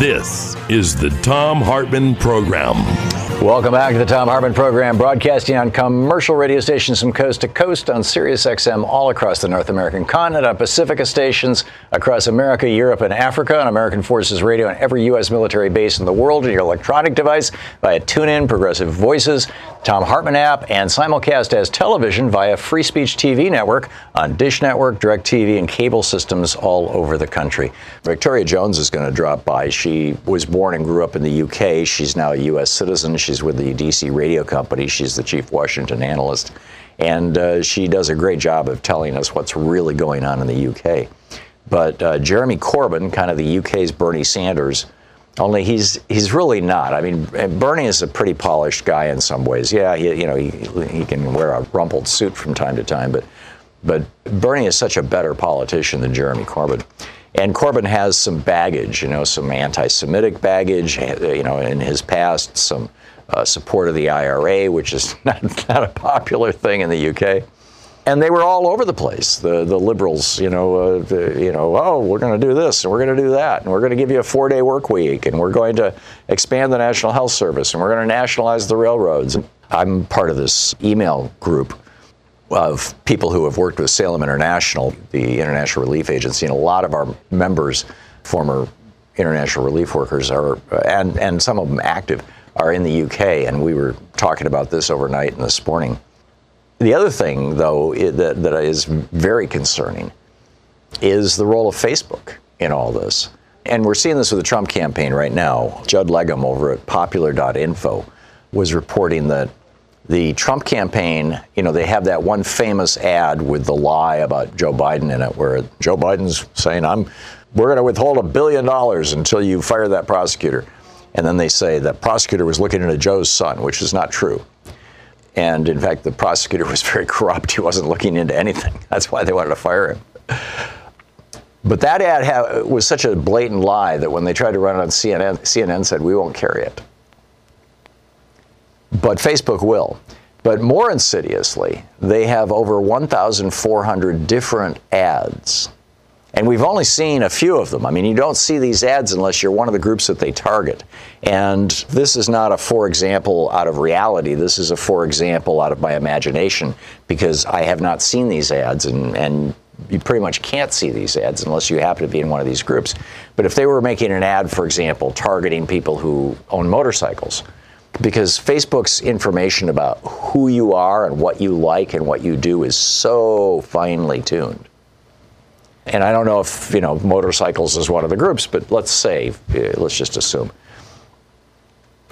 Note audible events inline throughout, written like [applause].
This is the Thom Hartmann Program. Welcome back to the Thom Hartmann Program, broadcasting on commercial radio stations from coast to coast on Sirius XM all across the North American continent, on Pacifica stations across America, Europe, and Africa, on American Forces Radio, and every U.S. military base in the world, on your electronic device via TuneIn, Progressive Voices, Thom Hartmann app, and simulcast as television via Free Speech TV network on Dish Network, DirecTV, and cable systems all over the country. Victoria Jones is going to drop by. She was born and grew up in the UK. She's now a U.S. citizen. She's with the DC radio company. She's the chief Washington analyst. And uh, she does a great job of telling us what's really going on in the UK. But uh, Jeremy Corbyn, kind of the UK's Bernie Sanders, only he's he's really not. I mean, Bernie is a pretty polished guy in some ways. Yeah, he, you know, he, he can wear a rumpled suit from time to time, but but Bernie is such a better politician than Jeremy Corbyn. And Corbyn has some baggage, you know, some anti-Semitic baggage, you know, in his past, some uh, support of the IRA, which is [laughs] not, not a popular thing in the UK. And they were all over the place. The the liberals, you know, uh, the, you know, oh, we're going to do this and we're going to do that, and we're going to give you a four-day work week, and we're going to expand the National Health Service, and we're going to nationalize the railroads. I'm part of this email group of people who have worked with Salem International, the international relief agency, and a lot of our members, former international relief workers, are and and some of them active are in the UK, and we were talking about this overnight and this morning. The other thing, though, that, that is very concerning is the role of Facebook in all this. And we're seeing this with the Trump campaign right now. Judd Legum over at popular.info was reporting that the Trump campaign, you know, they have that one famous ad with the lie about Joe Biden in it, where Joe Biden's saying, "I'm, we're going to withhold a billion dollars until you fire that prosecutor." And then they say the prosecutor was looking into Joe's son, which is not true. And in fact, the prosecutor [laughs] was very corrupt. He wasn't looking into anything. [laughs] That's why they wanted to fire him. But that ad ha- was such a blatant lie that when they tried to run it on CNN, CNN said, we won't carry it. But Facebook will. But more insidiously, they have over 1,400 different ads and we've only seen a few of them. I mean, you don't see these ads unless you're one of the groups that they target. And this is not a for example out of reality. This is a for example out of my imagination because I have not seen these ads and, and you pretty much can't see these ads unless you happen to be in one of these groups. But if they were making an ad, for example, targeting people who own motorcycles, because Facebook's information about who you are and what you like and what you do is so finely tuned and I don't know if you know motorcycles is one of the groups, but let's say, uh, let's just assume.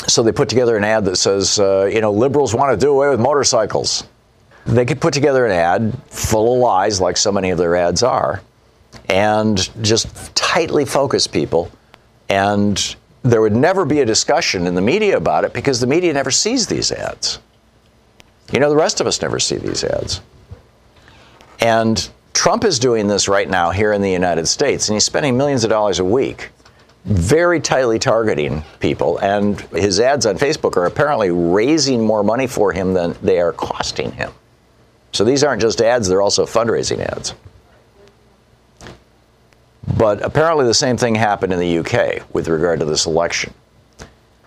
So they put together an ad that says, uh, you know, liberals want to do away with motorcycles. They could put together an ad full of lies, like so many of their ads are, and just tightly focus people. And there would never be a discussion in the media about it because the media never sees these ads. You know, the rest of us never see these ads. And Trump is doing this right now here in the United States, and he's spending millions of dollars a week very tightly targeting people, and his ads on Facebook are apparently raising more money for him than they are costing him. So these aren't just ads, they're also fundraising ads. But apparently, the same thing happened in the UK with regard to this election.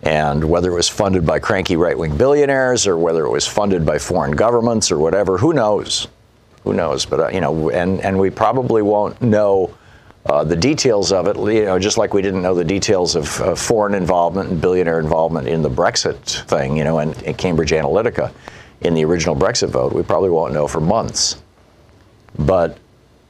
And whether it was funded by cranky right wing billionaires or whether it was funded by foreign governments or whatever, who knows? Who knows? But, uh, you know, and, and we probably won't know uh, the details of it, you know, just like we didn't know the details of foreign involvement and billionaire involvement in the Brexit thing, you know, and, and Cambridge Analytica in the original Brexit vote, we probably won't know for months. But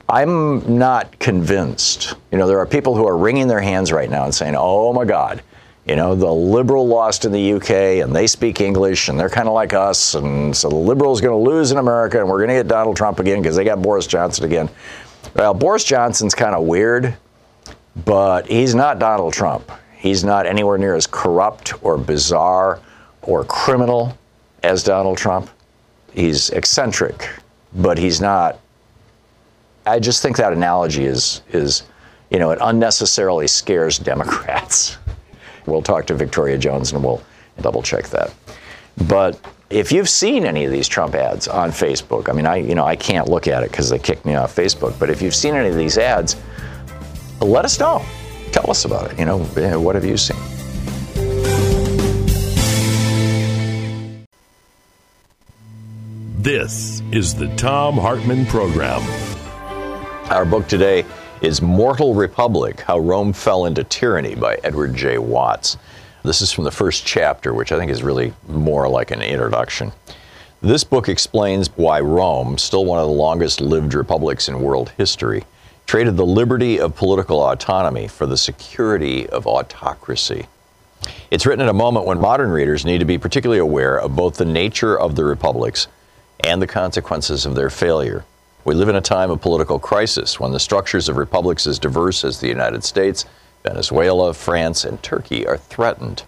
I'm not convinced. You know, there are people who are wringing their hands right now and saying, oh my God, you know, the liberal lost in the UK and they speak English and they're kind of like us. And so the liberal is going to lose in America and we're going to get Donald Trump again because they got Boris Johnson again. Well, Boris Johnson's kind of weird, but he's not Donald Trump. He's not anywhere near as corrupt or bizarre or criminal as Donald Trump. He's eccentric, but he's not. I just think that analogy is is, you know, it unnecessarily scares Democrats. We'll talk to Victoria Jones and we'll double check that. But if you've seen any of these Trump ads on Facebook, I mean, I you know I can't look at it because they kicked me off Facebook. But if you've seen any of these ads, let us know. Tell us about it. You know, eh, what have you seen? This is the Thom Hartmann Program. Our book today is Mortal Republic How Rome Fell into Tyranny by Edward J. Watts. This is from the first chapter, which I think is really more like an introduction. This book explains why Rome, still one of the longest lived republics in world history, traded the liberty of political autonomy for the security of autocracy. It's written at a moment when modern readers need to be particularly aware of both the nature of the republics and the consequences of their failure. We live in a time of political crisis when the structures of republics as diverse as the United States Venezuela, France, and Turkey are threatened.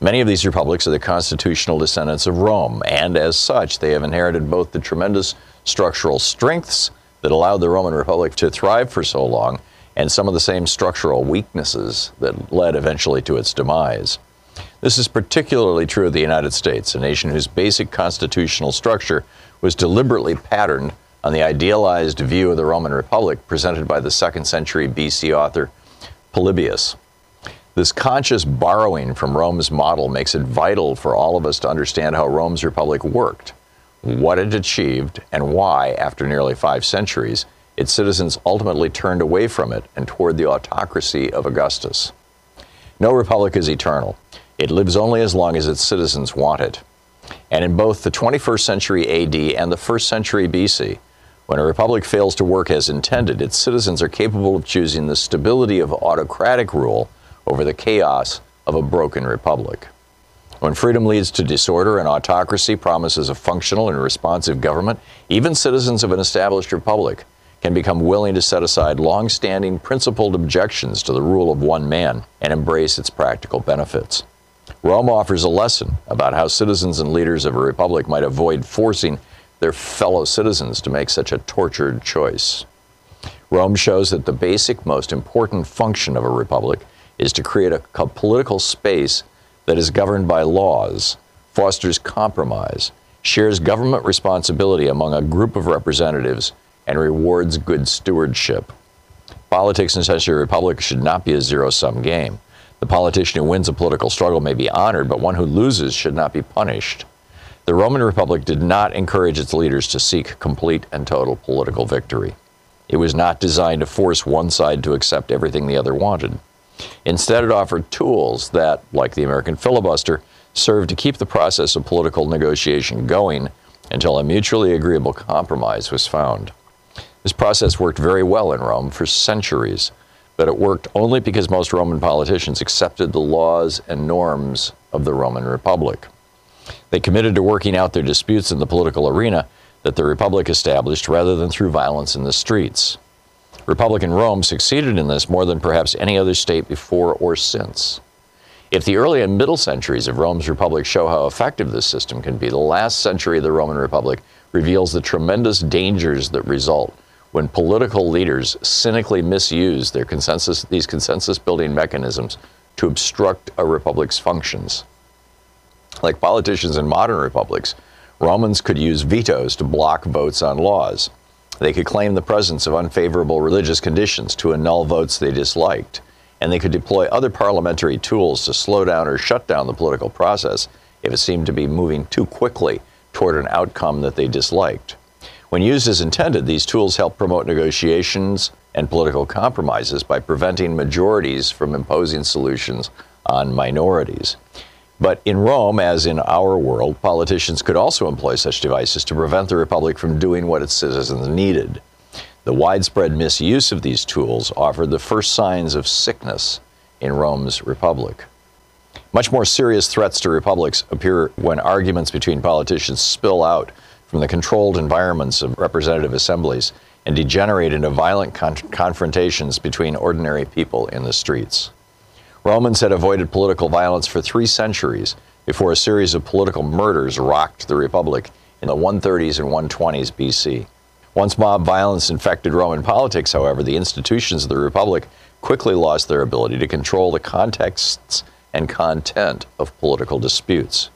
Many of these republics are the constitutional descendants of Rome, and as such, they have inherited both the tremendous structural strengths that allowed the Roman Republic to thrive for so long and some of the same structural weaknesses that led eventually to its demise. This is particularly true of the United States, a nation whose basic constitutional structure was deliberately patterned on the idealized view of the Roman Republic presented by the second century BC author Polybius. This conscious borrowing from Rome's model makes it vital for all of us to understand how Rome's republic worked, what it achieved, and why, after nearly five centuries, its citizens ultimately turned away from it and toward the autocracy of Augustus. No republic is eternal. It lives only as long as its citizens want it. And in both the 21st century AD and the 1st century BC, when a republic fails to work as intended, its citizens are capable of choosing the stability of autocratic rule over the chaos of a broken republic. When freedom leads to disorder and autocracy promises a functional and responsive government, even citizens of an established republic can become willing to set aside long standing principled objections to the rule of one man and embrace its practical benefits. Rome offers a lesson about how citizens and leaders of a republic might avoid forcing their fellow citizens to make such a tortured choice. Rome shows that the basic, most important function of a republic is to create a, political space that is governed by laws, fosters compromise, shares government responsibility among a group of representatives, and rewards good stewardship. Politics in such a republic should not be a zero sum game. The politician who wins a political struggle may be honored, but one who loses should not be punished. The Roman Republic did not encourage its leaders to seek complete and total political victory. It was not designed to force one side to accept everything the other wanted. Instead, it offered tools that, like the American filibuster, served to keep the process of political negotiation going until a mutually agreeable compromise was found. This process worked very well in Rome for centuries, but it worked only because most Roman politicians accepted the laws and norms of the Roman Republic. They committed to working out their disputes in the political arena that the Republic established rather than through violence in the streets. Republican Rome succeeded in this more than perhaps any other state before or since. If the early and middle centuries of Rome's Republic show how effective this system can be, the last century of the Roman Republic reveals the tremendous dangers that result when political leaders cynically misuse their consensus, these consensus building mechanisms to obstruct a republic's functions. Like politicians in modern republics, Romans could use vetoes to block votes on laws. They could claim the presence of unfavorable religious conditions to annul votes they disliked. and they could deploy other parliamentary tools to slow down or shut down the political process if it seemed to be moving too quickly toward an outcome that they disliked. When used as intended, these tools help promote negotiations and political compromises by preventing majorities from imposing solutions on minorities. But in Rome, as in our world, politicians could also employ such devices to prevent the Republic from doing what its citizens needed. The widespread misuse of these tools offered the first signs of sickness in Rome's Republic. Much more serious threats to republics appear when arguments between politicians spill out from the controlled environments of representative assemblies and degenerate into violent con- confrontations between ordinary people in the streets. Romans had avoided political violence for three centuries before a series of political murders rocked the Republic in the 130s and 120s BC. Once mob violence infected Roman politics, however, the institutions of the Republic quickly lost their ability to control the contexts and content of political disputes.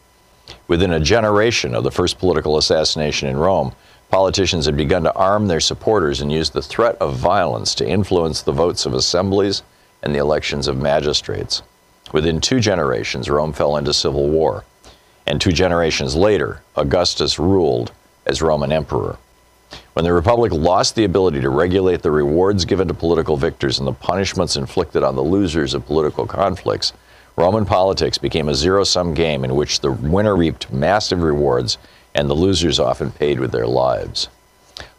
Within a generation of the first political assassination in Rome, politicians had begun to arm their supporters and use the threat of violence to influence the votes of assemblies and the elections of magistrates. Within two generations, Rome fell into civil war, and two generations later, Augustus ruled as Roman emperor. When the Republic lost the ability to regulate the rewards given to political victors and the punishments inflicted on the losers of political conflicts, Roman politics became a zero sum game in which the winner reaped massive rewards and the losers often paid with their lives.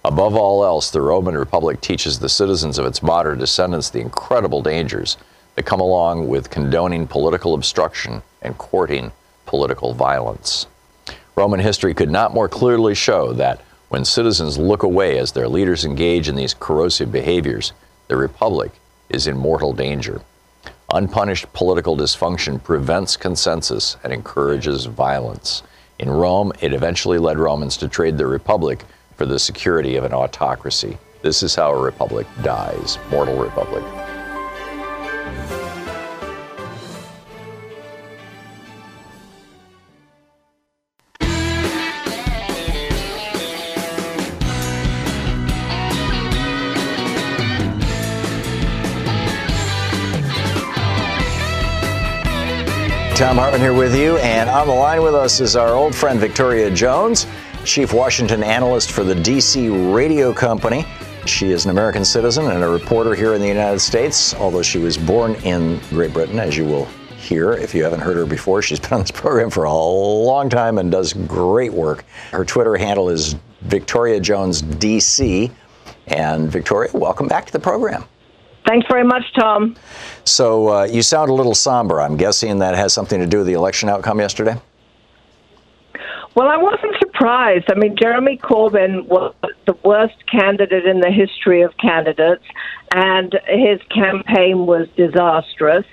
Above all else, the Roman Republic teaches the citizens of its modern descendants the incredible dangers that come along with condoning political obstruction and courting political violence. Roman history could not more clearly show that when citizens look away as their leaders engage in these corrosive behaviors, the Republic is in mortal danger. Unpunished political dysfunction prevents consensus and encourages violence. In Rome, it eventually led Romans to trade the Republic for the security of an autocracy. This is how a republic dies, mortal republic. Thom Hartmann here with you, and on the line with us is our old friend Victoria Jones, Chief Washington Analyst for the DC Radio Company. She is an American citizen and a reporter here in the United States, although she was born in Great Britain, as you will hear if you haven't heard her before. She's been on this program for a long time and does great work. Her Twitter handle is Victoria Jones DC. And Victoria, welcome back to the program. Thanks very much, Tom. So uh, you sound a little somber. I'm guessing that has something to do with the election outcome yesterday? Well, I wasn't surprised. I mean, Jeremy Corbyn was the worst candidate in the history of candidates, and his campaign was disastrous.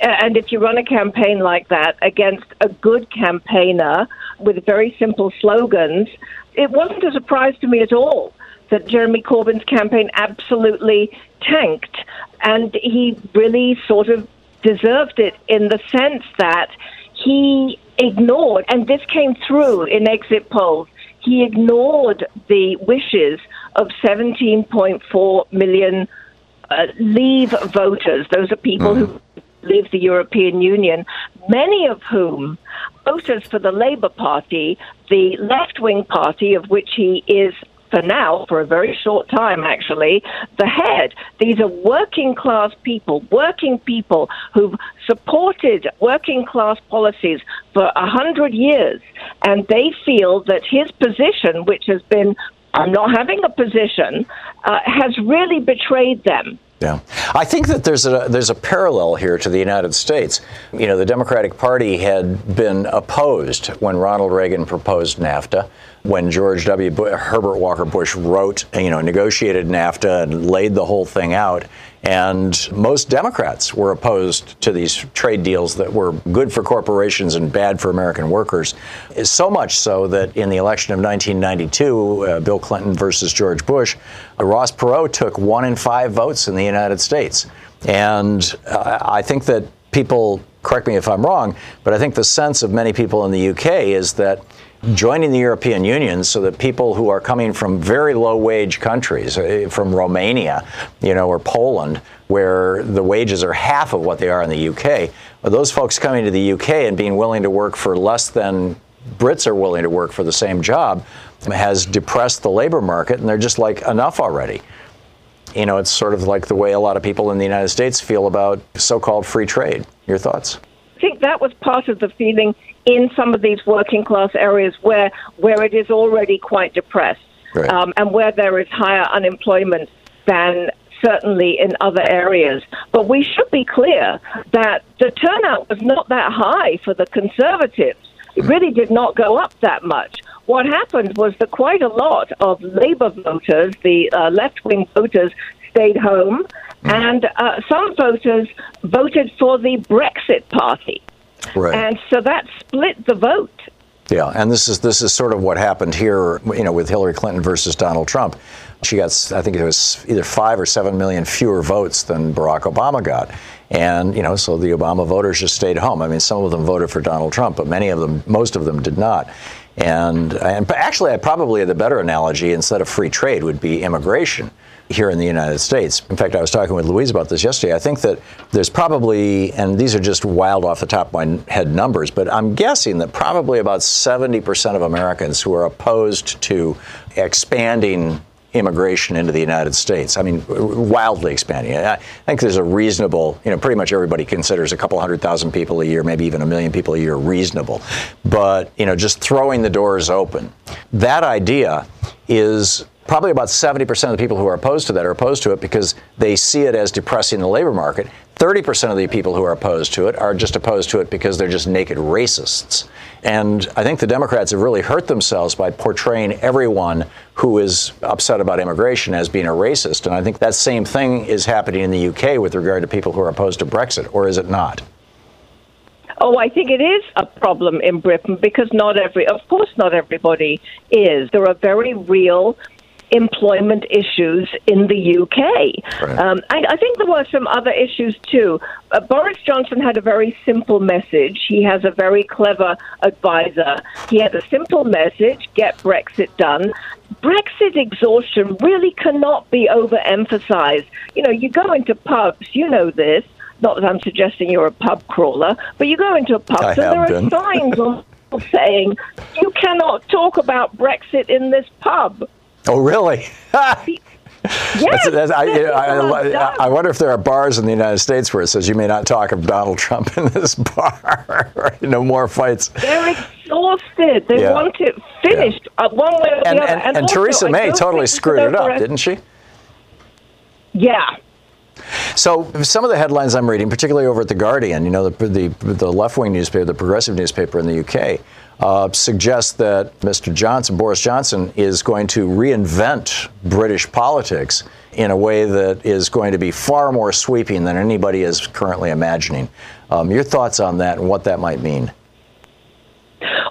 And if you run a campaign like that against a good campaigner with very simple slogans, it wasn't a surprise to me at all that Jeremy Corbyn's campaign absolutely tanked. And he really sort of deserved it in the sense that he ignored, and this came through in exit polls, he ignored the wishes of 17.4 million uh, leave voters. Those are people mm. who leave the European Union, many of whom voters for the Labour Party, the left wing party of which he is for now, for a very short time actually, the head. These are working class people, working people who've supported working class policies for a hundred years, and they feel that his position, which has been I'm not having a position, uh, has really betrayed them. Yeah, I think that there's a there's a parallel here to the United States. You know, the Democratic Party had been opposed when Ronald Reagan proposed NAFTA, when George W. Herbert Walker Bush wrote, you know, negotiated NAFTA and laid the whole thing out. And most Democrats were opposed to these trade deals that were good for corporations and bad for American workers. So much so that in the election of 1992, uh, Bill Clinton versus George Bush, uh, Ross Perot took one in five votes in the United States. And uh, I think that people, correct me if I'm wrong, but I think the sense of many people in the UK is that joining the European Union so that people who are coming from very low wage countries, uh, from Romania, you know, or Poland, where the wages are half of what they are in the UK. Those folks coming to the UK and being willing to work for less than Brits are willing to work for the same job has depressed the labor market, and they're just like, enough already. You know, it's sort of like the way a lot of people in the United States feel about so called free trade. Your thoughts? I think that was part of the feeling in some of these working class areas where, where it is already quite depressed Right. um, and where there is higher unemployment than certainly in other areas. But we should be clear that the turnout was not that high for the conservatives. It really did not go up that much. What happened was that quite a lot of Labour voters, the uh, left wing voters, stayed home, and uh, some voters voted for the Brexit Party. Right. And so that split the vote. Yeah, and this is this is sort of what happened here, you know, with Hillary Clinton versus Donald Trump. She got, I think it was either five or seven million fewer votes than Barack Obama got, and you know, so the Obama voters just stayed home. I mean, some of them voted for Donald Trump, but many of them, most of them, did not. And and actually, I probably the better analogy instead of free trade would be immigration here in the United States. In fact, I was talking with Louise about this yesterday. I think that there's probably, and these are just wild off the top of my head numbers, but I'm guessing that probably about 70% of Americans who are opposed to expanding immigration into the United States. I mean, wildly expanding. I think there's a reasonable, you know, pretty much everybody considers a couple hundred thousand people a year, maybe even a million people a year reasonable. But, you know, just throwing the doors open. That idea is probably about 70% of the people who are opposed to that are opposed to it because they see it as depressing the labor market. 30% of the people who are opposed to it are just opposed to it because they're just naked racists. And I think the Democrats have really hurt themselves by portraying everyone who is upset about immigration as being a racist. And I think that same thing is happening in the UK with regard to people who are opposed to Brexit, or is it not? Oh, I think it is a problem in Britain because not every, of course, not everybody is. There are very real employment issues in the UK. Right. Um, I, I think there were some other issues too. Uh, Boris Johnson had a very simple message. He has a very clever advisor. He had a simple message get Brexit done. Brexit exhaustion really cannot be overemphasized. You know, you go into pubs, you know this. Not that I'm suggesting you're a pub crawler, but you go into a pub I and there have are been. signs [laughs] on saying you cannot talk about Brexit in this pub. Oh, really? Yes, [laughs] That's- that's- I, I- I-. I wonder if there are bars in the United States where it says you may not talk of Donald Trump [laughs] in this bar. [laughs] no more fights. They're exhausted. They Yeah. want it finished uh, one way or the And, other. and, and also, Theresa May totally screwed it up, didn't she? Yeah. So some of the headlines I'm reading, particularly over at the Guardian, you know, the the, the left-wing newspaper, the progressive newspaper in the UK, uh, suggest that Mr. Johnson, Boris Johnson, is going to reinvent British politics in a way that is going to be far more sweeping than anybody is currently imagining. Um, your thoughts on that and what that might mean?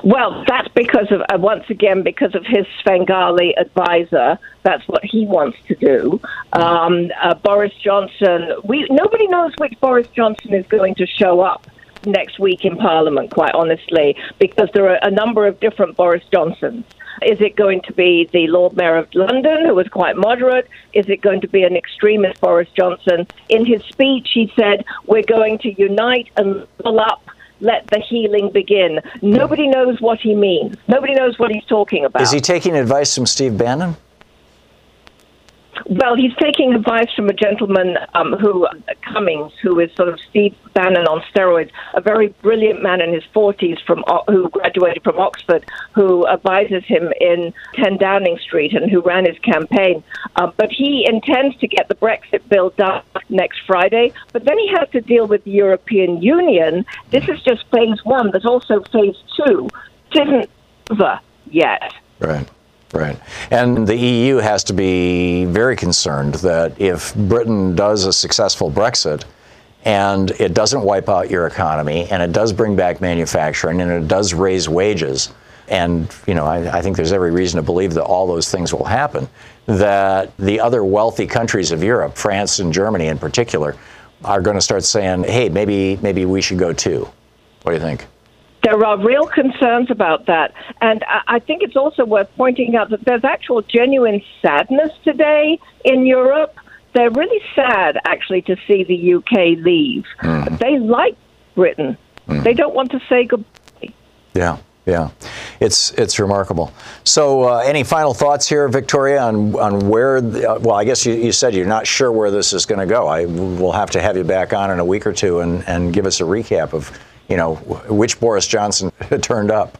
Well, that's because of, uh, once again, because of his Svengali advisor. That's what he wants to do. Um, uh, Boris Johnson, we nobody knows which Boris Johnson is going to show up next week in Parliament, quite honestly, because there are a number of different Boris Johnsons. Is it going to be the Lord Mayor of London, who was quite moderate? Is it going to be an extremist Boris Johnson? In his speech, he said, We're going to unite and pull up let the healing begin. Nobody knows what he means. Nobody knows what he's talking about. Is he taking advice from Steve Bannon? Well, he's taking advice from a gentleman um, who, Cummings, who is sort of Steve Bannon on steroids, a very brilliant man in his 40s from who graduated from Oxford, who advises him in 10 Downing Street and who ran his campaign. Uh, but he intends to get the Brexit bill done next Friday, but then he has to deal with the European Union. This is just phase one. There's also phase two. It isn't over yet. Right, right. And the EU has to be very concerned that if Britain does a successful Brexit and it doesn't wipe out your economy and it does bring back manufacturing and it does raise wages, and you know, I, I think there's every reason to believe that all those things will happen, that the other wealthy countries of Europe, France and Germany in particular, are going to start saying, hey, maybe maybe we should go too. What do you think? There are real concerns about that. And I think it's also worth pointing out that there's actual genuine sadness today in Europe. they're really sad, actually, to see the UK leave. Mm. They like Britain. They don't want to say goodbye. Yeah, yeah, it's it's remarkable. So, uh, any final thoughts here, Victoria, on on where? The, uh, well, I guess you, you said you're not sure where this is going to go. I will have to have you back on in a week or two and and give us a recap of you know which Boris Johnson [laughs] turned up.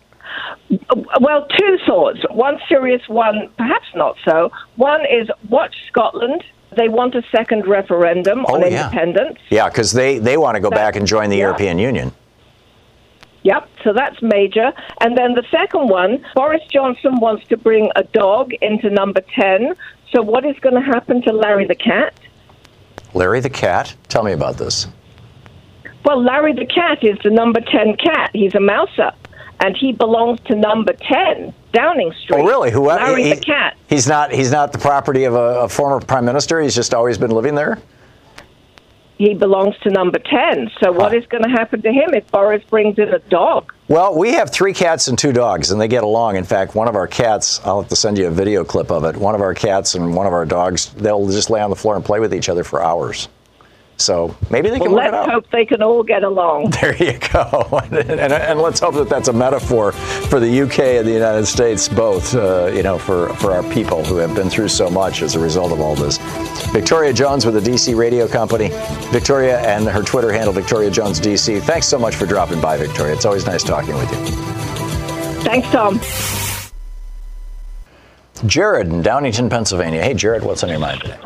Well, two thoughts. One serious, one perhaps not so. One is watch Scotland. They want a second referendum oh, on Oh, yeah. independence. Yeah, because they they want to go That- back and join the yeah. European Union. Yep, so that's major. And then the second one, Boris Johnson wants to bring a dog into number 10. So what is going to happen to Larry the cat? Larry the cat. Tell me about this. Well, Larry the cat is the number 10 cat. He's a mouser. And he belongs to number 10, Downing Street. Oh, really? Who? Larry he- the cat. He's not. He's not the property of a, a former prime minister. He's just always been living there. He belongs to number 10. So what is going to happen to him if Boris brings in a dog? Well, we have three cats and two dogs, and they get along. In fact, one of our cats, I'll have to send you a video clip of it. One of our cats and one of our dogs, they'll just lay on the floor and play with each other for hours. So maybe they can Well, work it let's out. hope they can all get along. [laughs] There you go. and, and let's hope that that's a metaphor for the UK and the United States, both, uh, you know, for, for our people who have been through so much as a result of all this. Victoria Jones with the DC Radio Company. Victoria and her Twitter handle, Victoria Jones DC. Thanks so much for dropping by, Victoria. It's always nice talking with you. Thanks, Tom. Jared in Downingtown, Pennsylvania. Hey, Jared, what's on your mind today?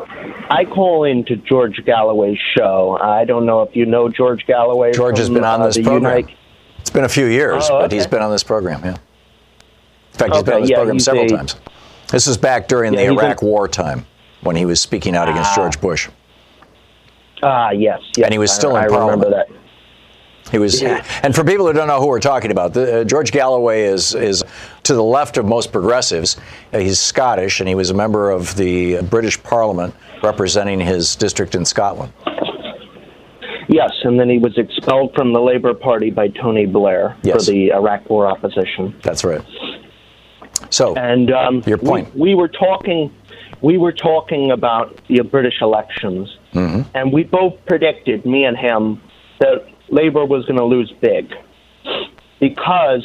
I call into George Galloway's show. I don't know if you know George Galloway. George has been on uh, this program. Unite- It's been a few years, Oh, but he's okay. been on this program, yeah. In fact, he's been on this yeah, program several a- times. This is back during Yeah, the he's a- Iraq War time when he was speaking out against George Bush. Ah, yes, yes. And he was still I, in I remember Parliament. that. He was, Yeah. and for people who don't know who we're talking about, the, uh, George Galloway is is to the left of most progressives. Uh, he's Scottish, and he was a member of the British Parliament representing his district in Scotland. Yes, and then he was expelled from the Labour Party by Tony Blair Yes. for the Iraq War opposition. That's right. So, And um, Your point. We, we were talking, we were talking about the British elections, Mm-hmm. and we both predicted, me and him, that Labour was going to lose big because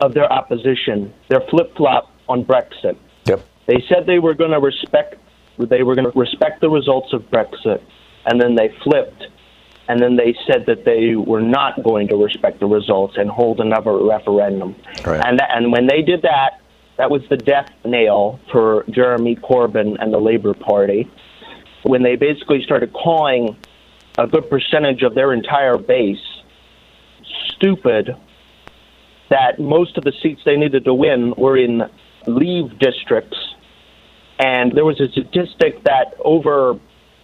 of their opposition, their flip flop on Brexit. yep, They said they were going to respect they were going to respect the results of Brexit, and then they flipped, and then they said that they were not going to respect the results and hold another referendum. Right. And and when they did that, that was the death nail for Jeremy Corbyn and the Labour Party. When they basically started calling a good percentage of their entire base stupid that most of the seats they needed to win were in leave districts. And there was a statistic that over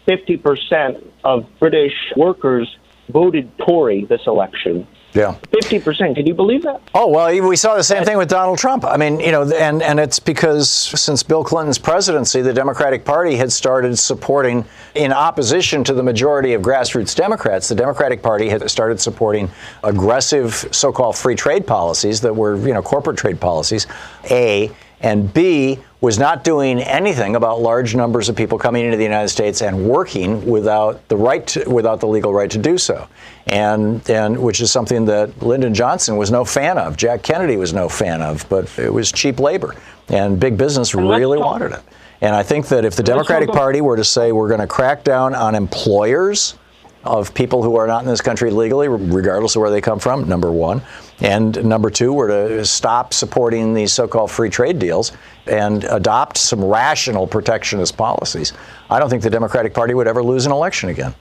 50% of British workers voted Tory this election. Yeah. 50%. Can you believe that? Oh well, we saw the same thing with Donald Trump. I mean, you know, and and it's because since Bill Clinton's presidency, the Democratic Party had started supporting, in opposition to the majority of grassroots Democrats, the Democratic Party had started supporting aggressive so-called free trade policies that were, you know, corporate trade policies. A and B was not doing anything about large numbers of people coming into the United States and working without the right to, without the legal right to do so. And and which is something that Lyndon Johnson was no fan of, Jack Kennedy was no fan of, but it was cheap labor and big business let's really wanted it. And I think that if the Democratic Party were to say we're going to crack down on employers of people who are not in this country legally, regardless of where they come from, number one. And number two, we're to stop supporting these so called free trade deals and adopt some rational protectionist policies. I don't think the Democratic Party would ever lose an election again.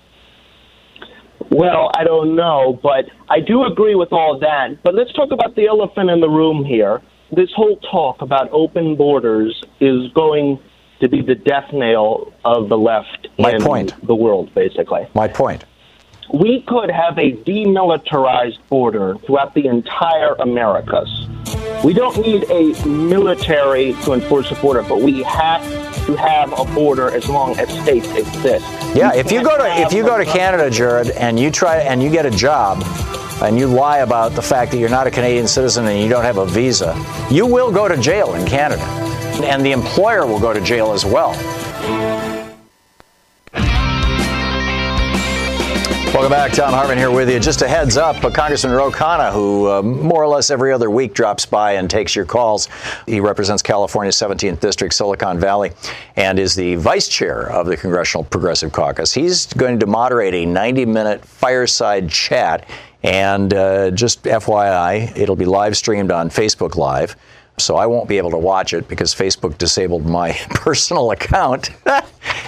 Well, I don't know, but I do agree with all that. But let's talk about the elephant in the room here. This whole talk about open borders is going to be the death nail of the left My in point. the world, basically. My point. We could have a demilitarized border throughout the entire Americas. We don't need a military to enforce a border, but we have to have a border as long as states exist. Yeah, We if you go to if you go to Canada, Jared, and you try and you get a job and you lie about the fact that you're not a Canadian citizen and you don't have a visa, you will go to jail in Canada. And the employer will go to jail as well. Welcome back. Thom Hartmann here with you. Just a heads up, uh, Congressman Ro Khanna, who uh, more or less every other week drops by and takes your calls. He represents California's 17th District, Silicon Valley, and is the vice chair of the Congressional Progressive Caucus. He's going to moderate a 90 minute fireside chat. And uh, just FYI, it'll be live streamed on Facebook Live. So I won't be able to watch it because Facebook disabled my [laughs] personal account. [laughs]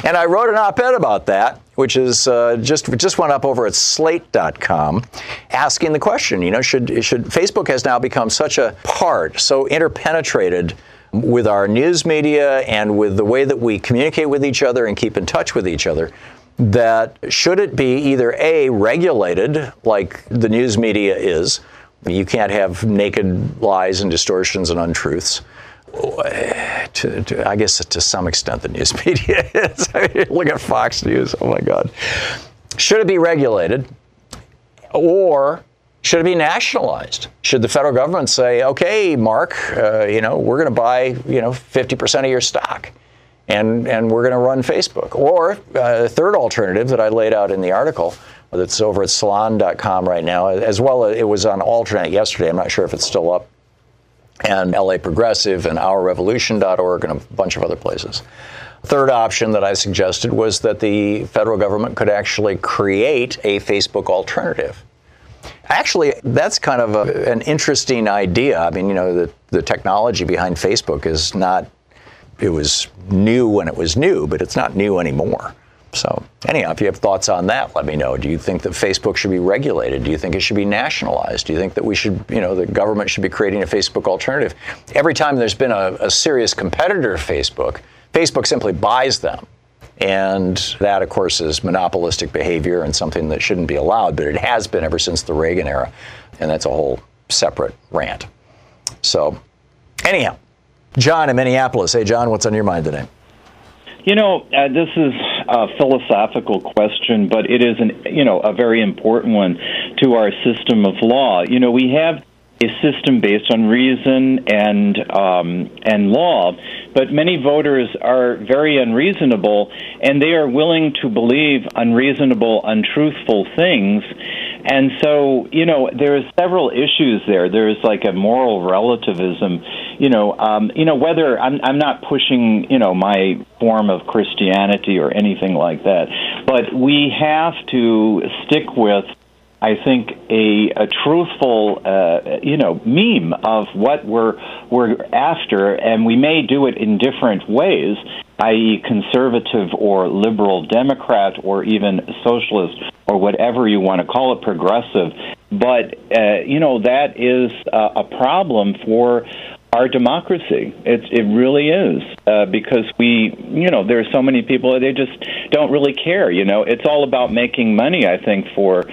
and I wrote an op-ed about that which is uh, just just went up over at Slate.com, asking the question. You know, should should Facebook has now become such a part, so interpenetrated with our news media and with the way that we communicate with each other and keep in touch with each other that should it be either a regulated like the news media is you can't have naked lies and distortions and untruths to, to, I guess to some extent the news [laughs] media is. Look at Fox News. Oh my God. Should it be regulated or should it be nationalized? Should the federal government say, okay, Mark, uh, you know, we're going to buy, you know, 50% of your stock and, and we're going to run Facebook? Or uh, the third alternative that I laid out in the article that's over at salon.com right now, as well as it was on Alternet yesterday. I'm not sure if it's still up and LA Progressive and OurRevolution.org and a bunch of other places. Third option that I suggested was that the federal government could actually create a Facebook alternative. Actually, that's kind of a, an interesting idea. I mean, you know, the, the technology behind Facebook is not, it was new when it was new, but it's not new anymore. So, anyhow, if you have thoughts on that, let me know. Do you think that Facebook should be regulated? Do you think it should be nationalized? Do you think that we should, you know, the government should be creating a Facebook alternative? Every time there's been a, a serious competitor to Facebook, Facebook simply buys them. And that, of course, is monopolistic behavior and something that shouldn't be allowed, but it has been ever since the Reagan era. And that's a whole separate rant. So, anyhow, John in Minneapolis. Hey, John, what's on your mind today? You know, uh, this is a philosophical question, but it is an you know a very important one to our system of law. You know, we have a system based on reason and um, and law, but many voters are very unreasonable, and they are willing to believe unreasonable, untruthful things. And so, you know, there's several issues there. There's like a moral relativism. You know, um, you know whether I'm I'm not pushing you know my form of Christianity or anything like that, but we have to stick with I think a, a truthful, uh, you know, meme of what we're we're after, and we may do it in different ways, i.e., conservative or liberal Democrat or even socialist or whatever you want to call it, progressive. But uh, you know that is uh, a problem for our democracy. It it really is uh, because we you know there are so many people they just don't really care. You know, it's all about making money. I think for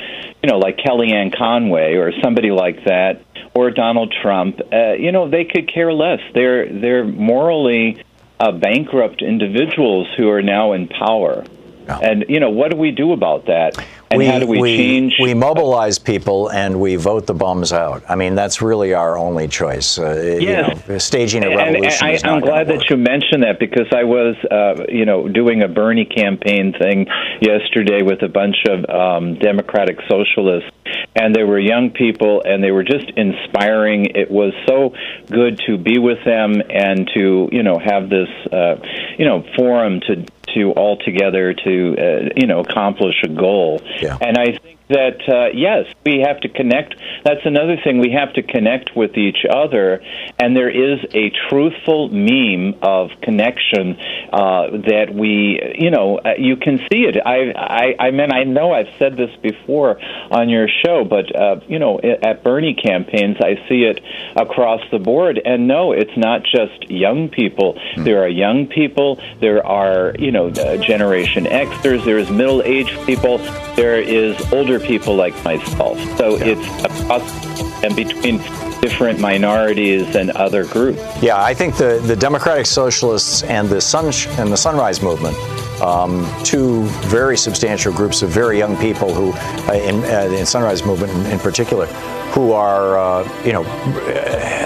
you know like Kellyanne Conway or somebody like that or Donald Trump. Uh, you know, they could care less. They're they're morally uh, bankrupt individuals who are now in power. And you know, what do we do about that? And we, how do we, we, change? We mobilize people and we vote the bums out. I mean, that's really our only choice. Uh, yes. You know, staging a revolution. And, and I, am glad that you mentioned that because I was, uh, you know, doing a Bernie campaign thing yesterday with a bunch of um, Democratic socialists, and they were young people, and they were just inspiring. It was so good to be with them and to, you know, have this, uh, you know, forum to to all together to uh, you know accomplish a goal. Yeah. And I think that uh, yes, we have to connect. That's another thing. We have to connect with each other, and there is a truthful meme of connection uh, that we, you know, uh, you can see it. I, I, I mean, I know I've said this before on your show, but uh, you know, at Bernie campaigns, I see it across the board. And no, it's not just young people. Hmm. There are young people. There are, you know, uh, Generation Xers. There is middle-aged people. There is older people like myself. So yeah. it's across and between different minorities and other groups. Yeah, I think the, the Democratic Socialists and the Sun and the Sunrise Movement, um, two very substantial groups of very young people who, uh, in, uh, in Sunrise Movement in, in particular, who are, uh, you know,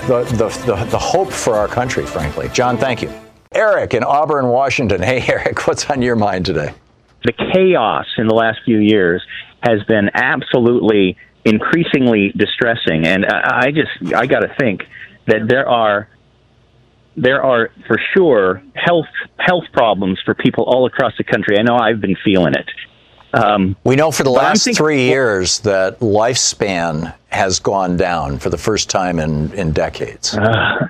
the, the, the, the hope for our country, frankly. John, thank you. Eric in Auburn, Washington. Hey, [laughs] Eric, what's on your mind today? the chaos in the last few years has been absolutely increasingly distressing. And I just I got to think that there are there are for sure health health problems for people all across the country. I know I've been feeling it. Um, we know for the last thinking, three years that lifespan has gone down for the first time in in decades. Uh,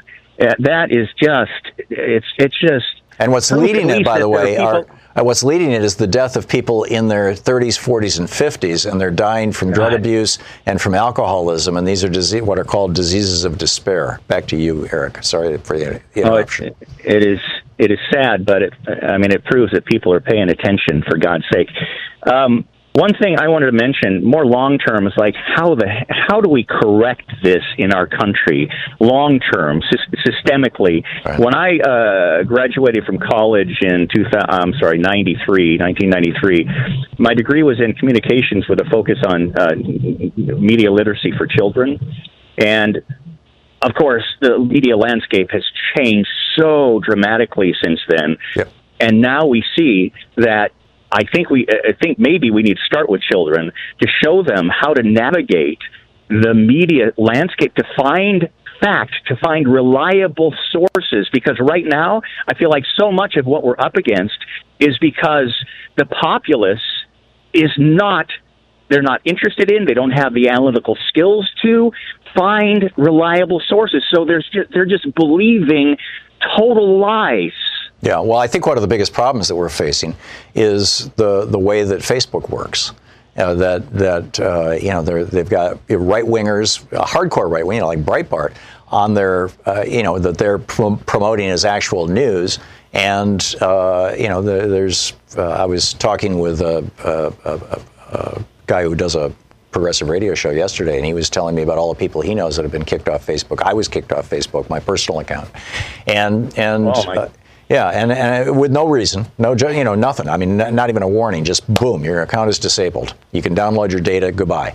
that is just it's it's just. And what's leading it, by the way, are uh, what's leading it is the death of people in their 30s, 40s, and 50s, and they're dying from drug abuse and from alcoholism. And these are disease, what are called diseases of despair. Back to you, Eric. Sorry for the interruption. Oh, it, it is it is sad, but it, I mean, it proves that people are paying attention. For God's sake. Um, one thing I wanted to mention, more long term, is like how the how do we correct this in our country long term, systemically? Right. When I uh, graduated from college in 2000, I'm sorry, 93, 1993, my degree was in communications with a focus on uh, media literacy for children, and of course, the media landscape has changed so dramatically since then. Yep. And now we see that I think we I think maybe we need to start with children to show them how to navigate the media landscape to find fact, to find reliable sources because right now I feel like so much of what we're up against is because the populace is not they're not interested in, they don't have the analytical skills to find reliable sources. So there's just, they're just believing total lies yeah, well, I think one of the biggest problems that we're facing is the the way that Facebook works. Uh, that that uh, you know they've got right wingers, hardcore right wing, you know, like Breitbart, on their uh, you know that they're promoting as actual news. And uh, you know, the, there's uh, I was talking with a, a, a, a guy who does a progressive radio show yesterday, and he was telling me about all the people he knows that have been kicked off Facebook. I was kicked off Facebook, my personal account, and and oh, uh, yeah, and, and with no reason, no, you know, nothing. I mean, not even a warning. Just boom, your account is disabled. You can download your data. Goodbye.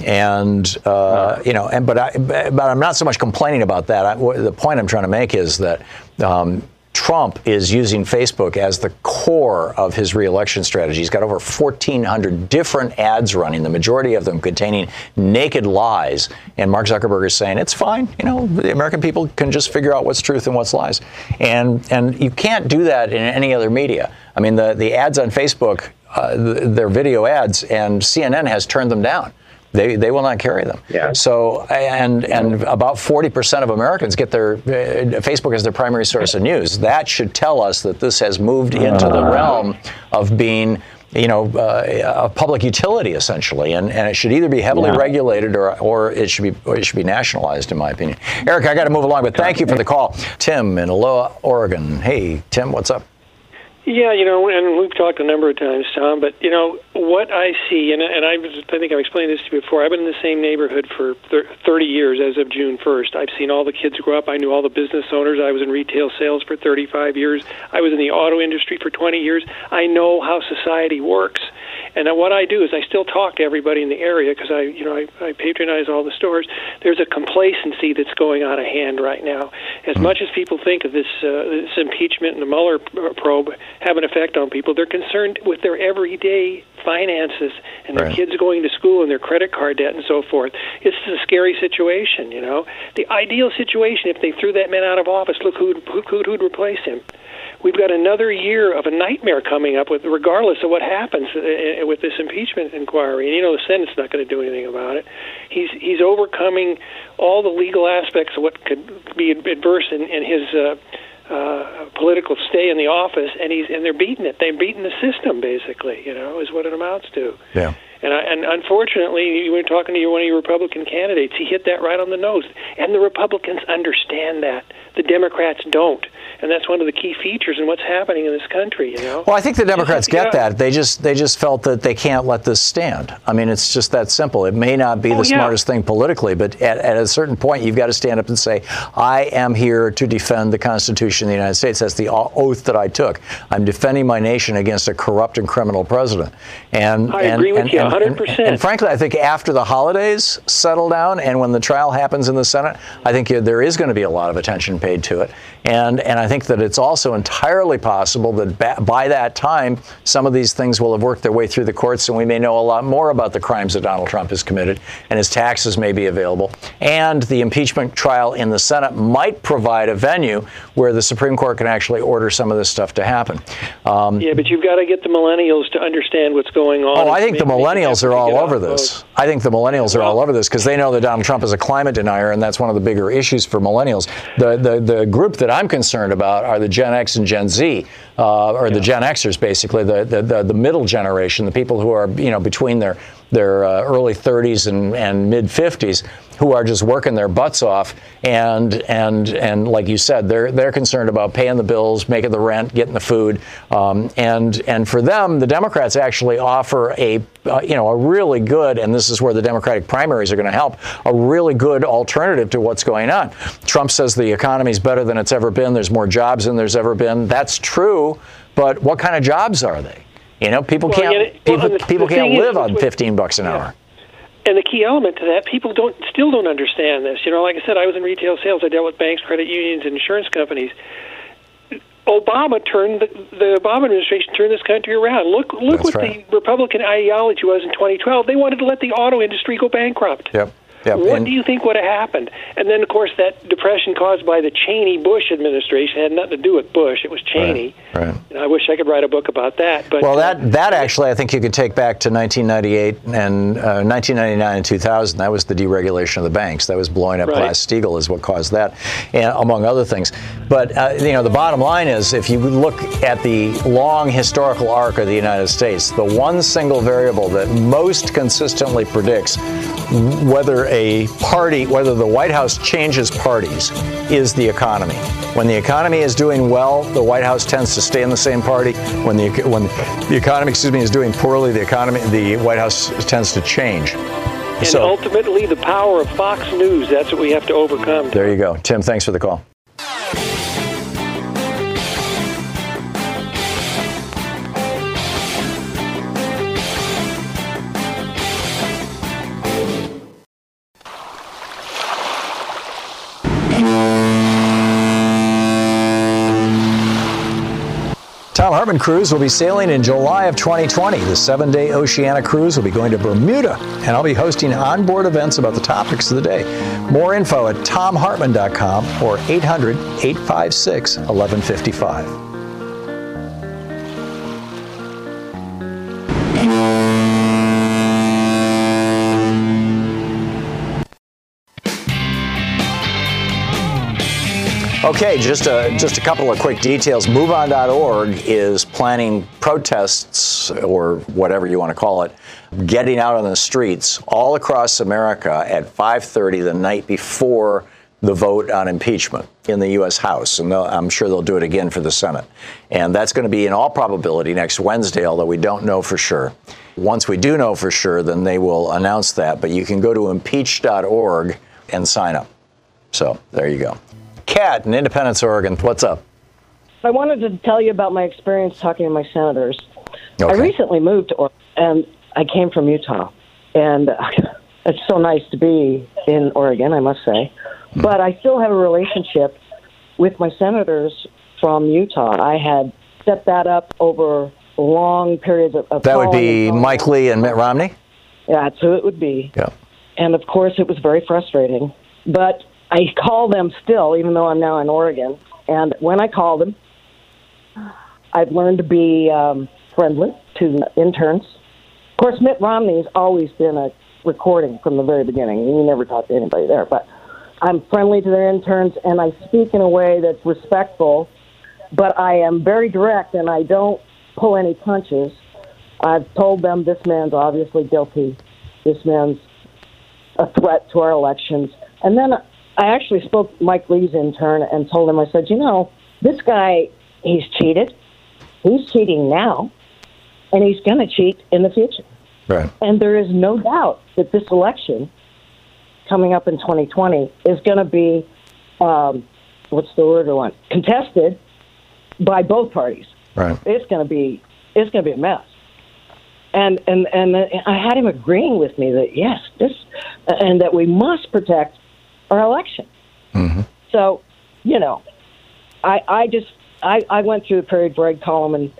And uh, you know, and but I, but I'm not so much complaining about that. I, the point I'm trying to make is that um, Trump is using Facebook as the core of his reelection strategy. He's got over 1,400 different ads running, the majority of them containing naked lies. And Mark Zuckerberg is saying it's fine. You know, the American people can just figure out what's truth and what's lies. And and you can't do that in any other media. I mean, the the ads on Facebook, uh, they're video ads, and CNN has turned them down. They, they will not carry them. Yeah. So and and about 40% of Americans get their uh, Facebook as their primary source of news. That should tell us that this has moved into the realm of being you know, uh, a public utility essentially, and, and it should either be heavily yeah. regulated or, or it should be or it should be nationalized, in my opinion. Eric, I got to move along, but thank you for the call, Tim in Aloha, Oregon. Hey, Tim, what's up? Yeah, you know, and we've talked a number of times, Thom. But you know what I see, and and I, I think I've explained this to you before. I've been in the same neighborhood for 30 years as of June 1st. I've seen all the kids grow up. I knew all the business owners. I was in retail sales for 35 years. I was in the auto industry for 20 years. I know how society works. And what I do is I still talk to everybody in the area because I, you know, I, I patronize all the stores. There's a complacency that's going out of hand right now. As much as people think of this, uh, this impeachment and the Mueller probe have an effect on people, they're concerned with their everyday finances and their right. kids going to school and their credit card debt and so forth. It's a scary situation, you know. The ideal situation, if they threw that man out of office, look who'd, who, who'd replace him we've got another year of a nightmare coming up with regardless of what happens uh, uh, with this impeachment inquiry and you know the senate's not going to do anything about it he's he's overcoming all the legal aspects of what could be adverse in, in his uh, uh, political stay in the office, and he's and they're beating it. They're beating the system, basically. You know, is what it amounts to. Yeah. And I, and unfortunately, you were talking to your, one of your Republican candidates. He hit that right on the nose, and the Republicans understand that. The Democrats don't and that's one of the key features in what's happening in this country. You know. Well, I think the Democrats get that. They just they just felt that they can't let this stand. I mean, it's just that simple. It may not be oh, the yeah. smartest thing politically, but at, at a certain point, you've got to stand up and say, "I am here to defend the Constitution of the United States." That's the oath that I took. I'm defending my nation against a corrupt and criminal president. And I and, agree with and, you 100. percent and, frankly, I think after the holidays settle down and when the trial happens in the Senate, I think there is going to be a lot of attention paid to it. And and I think think that it's also entirely possible that ba- by that time, some of these things will have worked their way through the courts, and we may know a lot more about the crimes that Donald Trump has committed, and his taxes may be available. And the impeachment trial in the Senate might provide a venue where the Supreme Court can actually order some of this stuff to happen. Um, yeah, but you've got to get the millennials to understand what's going on. Oh, I think the millennials are all over this. I think the millennials are all over this because they know that Donald Trump is a climate denier, and that's one of the bigger issues for millennials. The the, the group that I'm concerned about are the Gen X and Gen Z, uh, or yeah. the Gen Xers, basically the, the, the the middle generation, the people who are you know between their their uh, early 30s and, and mid 50s who are just working their butts off and and and like you said they're they're concerned about paying the bills making the rent getting the food. Um, and and for them the Democrats actually offer a uh, you know a really good and this is where the Democratic primaries are going to help a really good alternative to what's going on. Trump says the economy is better than it's ever been there's more jobs than there's ever been. That's true but what kind of jobs are they you know, people well, can't it, people, well, the, people the can't live on fifteen bucks an yeah. hour. And the key element to that, people don't still don't understand this. You know, like I said, I was in retail sales. I dealt with banks, credit unions, and insurance companies. Obama turned the, the Obama administration turned this country around. Look, look That's what right. the Republican ideology was in 2012. They wanted to let the auto industry go bankrupt. Yep. Yep. What and do you think would have happened? And then, of course, that depression caused by the Cheney Bush administration had nothing to do with Bush. It was Cheney. Right. right. And I wish I could write a book about that. But well, that that actually, I think you could take back to 1998 and uh, 1999 and 2000. That was the deregulation of the banks. That was blowing up right. Glass Steagall is what caused that, and among other things. But uh, you know, the bottom line is, if you look at the long historical arc of the United States, the one single variable that most consistently predicts whether a party, whether the White House changes parties, is the economy. When the economy is doing well, the White House tends to stay in the same party. When the when the economy, excuse me, is doing poorly, the economy, the White House tends to change. And so, ultimately, the power of Fox News, that's what we have to overcome. There you go. Tim, thanks for the call. Thom Hartmann cruise will be sailing in July of 2020. The seven day Oceania cruise will be going to Bermuda, and I'll be hosting onboard events about the topics of the day. More info at thomhartmann.com or 800 856 1155. Okay, just a, just a couple of quick details. MoveOn.org is planning protests, or whatever you want to call it, getting out on the streets all across America at 5:30 the night before the vote on impeachment in the U.S. House, and I'm sure they'll do it again for the Senate. And that's going to be, in all probability, next Wednesday, although we don't know for sure. Once we do know for sure, then they will announce that. But you can go to impeach.org and sign up. So there you go. Kat in Independence, Oregon. What's up? I wanted to tell you about my experience talking to my senators. Okay. I recently moved to Oregon, and I came from Utah. And [laughs] it's so nice to be in Oregon, I must say. Hmm. But I still have a relationship with my senators from Utah. I had set that up over long periods of, of That would be Mike Lee and Mitt Romney? Yeah, that's who it would be. Yeah. And of course, it was very frustrating. But I call them still, even though I'm now in Oregon. And when I call them, I've learned to be um, friendly to interns. Of course, Mitt Romney's always been a recording from the very beginning. You never talk to anybody there, but I'm friendly to their interns, and I speak in a way that's respectful. But I am very direct, and I don't pull any punches. I've told them this man's obviously guilty. This man's a threat to our elections. And then I actually spoke to Mike Lee's intern and told him, I said, you know, this guy, he's cheated. He's cheating now, and he's going to cheat in the future. Right. And there is no doubt that this election coming up in 2020 is going to be, um, what's the word I want, contested by both parties. Right. It's going to be, it's going to be a mess. And, and and I had him agreeing with me that yes, this, and that we must protect our election. Mm-hmm. So, you know, I, I just I, I went through the period where I'd call them and,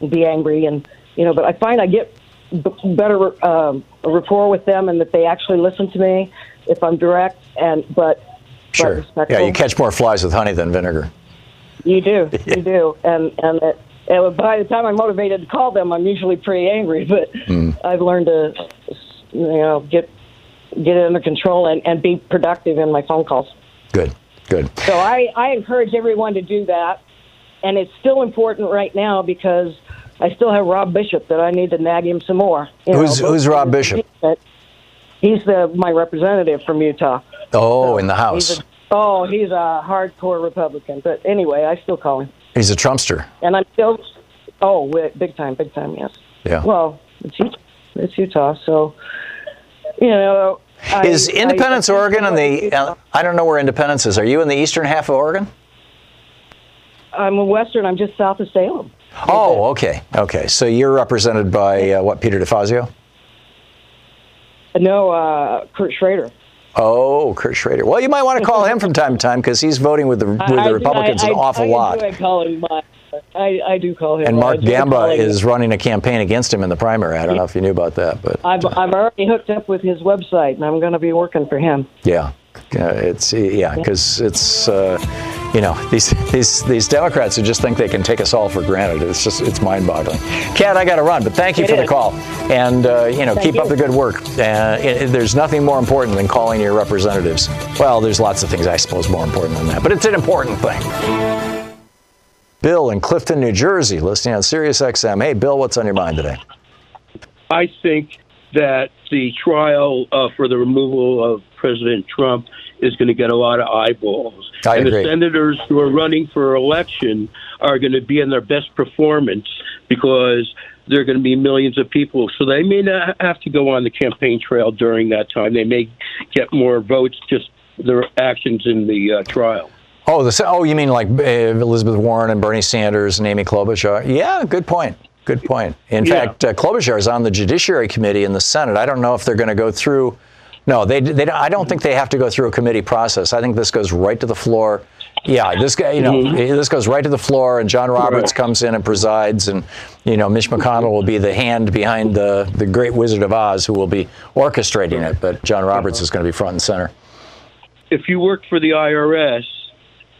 and be angry, and you know, but I find I get b- better um, rapport with them, and that they actually listen to me if I'm direct. And but Sure. But yeah, you catch more flies with honey than vinegar. You do, [laughs] you do, and and, it, and by the time I'm motivated to call them, I'm usually pretty angry. [laughs] But Mm. I've learned to, you know, get get it under control and, and be productive in my phone calls. Good, good. So I, I encourage everyone to do that. And it's still important right now because I still have Rob Bishop that I need to nag him some more. Who's know, who's Rob Bishop? He's the my representative from Utah. Oh, in the He's House. a, oh, he's a hardcore Republican. But anyway, I still call him. He's a Trumpster. And I'm still, oh, big time, big time, yes. Yeah. Well, it's Utah, it's Utah so, you know. I- Is Independence, I- Oregon, and the uh, I don't know where Independence is. Are you in the eastern half of Oregon? I'm in Western, I'm just south of Salem. Oh, okay, okay. So you're represented by uh, what? Peter DeFazio? No, uh, Kurt Schrader. Oh, Kurt Schrader. Well, you might want to call him from time to time because he's voting with the with I- I the Republicans I, an I, awful I lot. Enjoy calling my, I, I do call him. And Mark Gamba is running a campaign against him in the primary. I don't know if you knew about that, but I've, I'm already hooked up with his website, and I'm going to be working for him. yeah, it's yeah, because it's uh, you know these these these Democrats who just think they can take us all for granted. It's just it's mind-boggling. Kat, I got to run, but thank you It for the call, and uh, you know Thank keep up the good work. Uh, it- there's nothing more important than calling your representatives. Well, there's lots of things I suppose more important than that, but it's an important thing. Bill in Clifton, New Jersey, listening on Sirius XM. Hey, Bill, what's on your mind today? I think that the trial uh, for the removal of President Trump is going to get a lot of eyeballs. I and agree. the senators who are running for election are going to be in their best performance because there are going to be millions of people. So they may not have to go on the campaign trail during that time. They may get more votes just their actions in the uh, trial. Oh, the, oh, you mean like uh, Elizabeth Warren and Bernie Sanders and Amy Klobuchar? Yeah, good point. Good point. In Yeah. fact, uh, Klobuchar is on the Judiciary Committee in the Senate. I don't know if they're going to go through. No, they, they. I don't think they have to go through a committee process. I think this goes right to the floor. Yeah, this guy, you know, this goes right to the floor, and John Roberts Right. comes in and presides, and you know, Mitch McConnell will be the hand behind the the Great Wizard of Oz, who will be orchestrating it. But John Roberts is going to be front and center. if you worked for the IRS,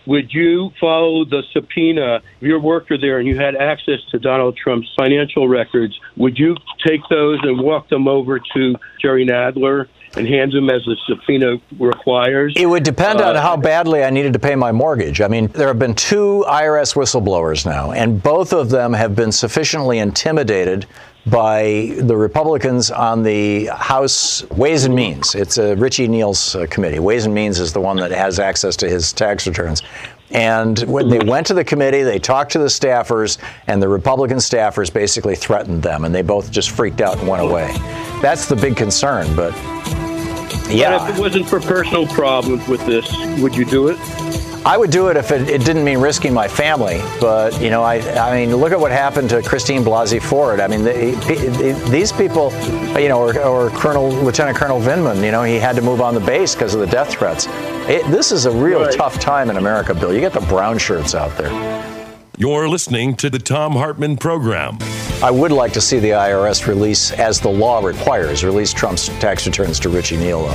would you follow the subpoena? If you're a worker there and you had access to Donald Trump's financial records, would you take those and walk them over to Jerry Nadler and hand them as the subpoena requires? It would depend on Uh, how badly I needed to pay my mortgage. I mean, there have been two IRS whistleblowers now, and both of them have been sufficiently intimidated by the Republicans on the House Ways and Means. It's a Richie Neal's uh, committee. Ways and Means is the one that has access to his tax returns. And when they went to the committee, they talked to the staffers, and the Republican staffers basically threatened them, and they both just freaked out and went away. That's the big concern, but yeah. But if it wasn't for personal problems with this, would you do it? I would do it if it, it didn't mean risking my family. But you know, I, I mean, look at what happened to Christine Blasey Ford. I mean, they, they, these people, you know, or, or Colonel Lieutenant Colonel Vindman. You know, he had to move on the base because of the death threats. It, this is a real Right. tough time in America, Bill. You get the brown shirts out there. You're listening to the Thom Hartmann Program. I would like to see the IRS release, as the law requires, release Trump's tax returns to Richie Neal,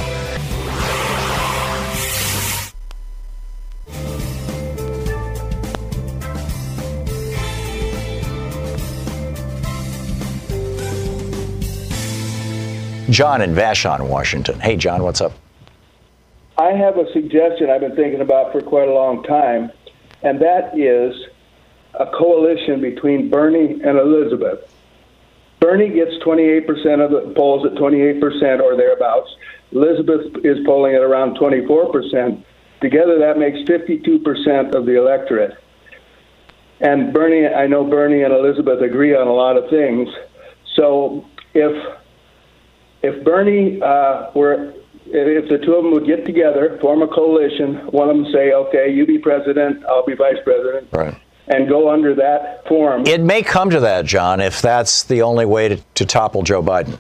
John in Vashon, Washington. Hey, John, what's up? I have a suggestion I've been thinking about for quite a long time, and that is a coalition between Bernie and Elizabeth. Bernie gets 28% of the polls at 28% or thereabouts. Elizabeth is polling at around 24%. Together, that makes 52% of the electorate. And Bernie, I know Bernie and Elizabeth agree on a lot of things. So if if Bernie uh, were, if the two of them would get together, form a coalition, one of them say, okay, you be president, I'll be vice president, Right. and go under that form. It may come to that, John, if that's the only way to, to topple Joe Biden.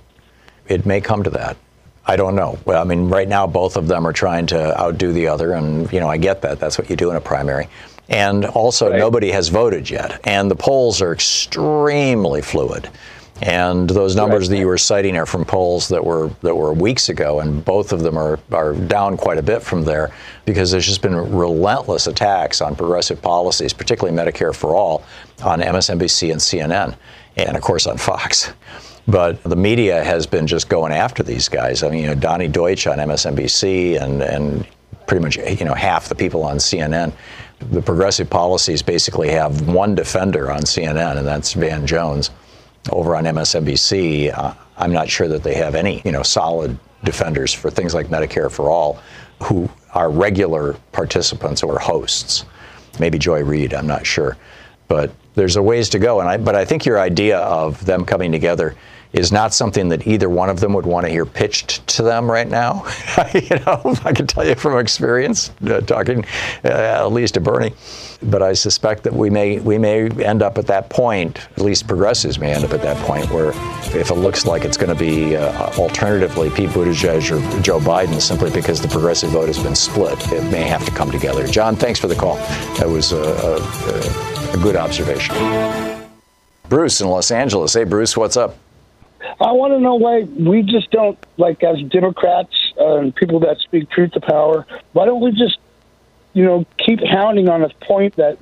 It may come to that. I don't know. Well, I mean, right now both of them are trying to outdo the other, and you know, I get that. That's what you do in a primary. And also, right. nobody has voted yet. And the polls are extremely fluid. And those numbers that you were citing are from polls that were that were weeks ago, and both of them are, are down quite a bit from there because there's just been relentless attacks on progressive policies, particularly Medicare for All, on MSNBC and CNN, and of course on Fox. But the media has been just going after these guys. I mean, you know, Donny Deutsch on MSNBC and and pretty much you know half the people on CNN. The progressive policies basically have one defender on CNN, and that's Van Jones over on MSNBC, uh, I'm not sure that they have any, you know, solid defenders for things like Medicare for All who are regular participants or hosts. Maybe Joy Reid, I'm not sure. But there's a ways to go. And I, but I think your idea of them coming together is not something that either one of them would want to hear pitched to them right now. [laughs] you know, I can tell you from experience, uh, talking uh, at least to Bernie. But I suspect that we may we may end up at that point. At least progressives may end up at that point where, if it looks like it's going to be uh, alternatively Pete Buttigieg or Joe Biden, simply because the progressive vote has been split, it may have to come together. John, thanks for the call. That was a, a, a good observation. Bruce in Los Angeles. Hey, Bruce, what's up? I want to know why we just don't, like, as Democrats uh, and people that speak truth to power, why don't we just, you know, keep hounding on this point that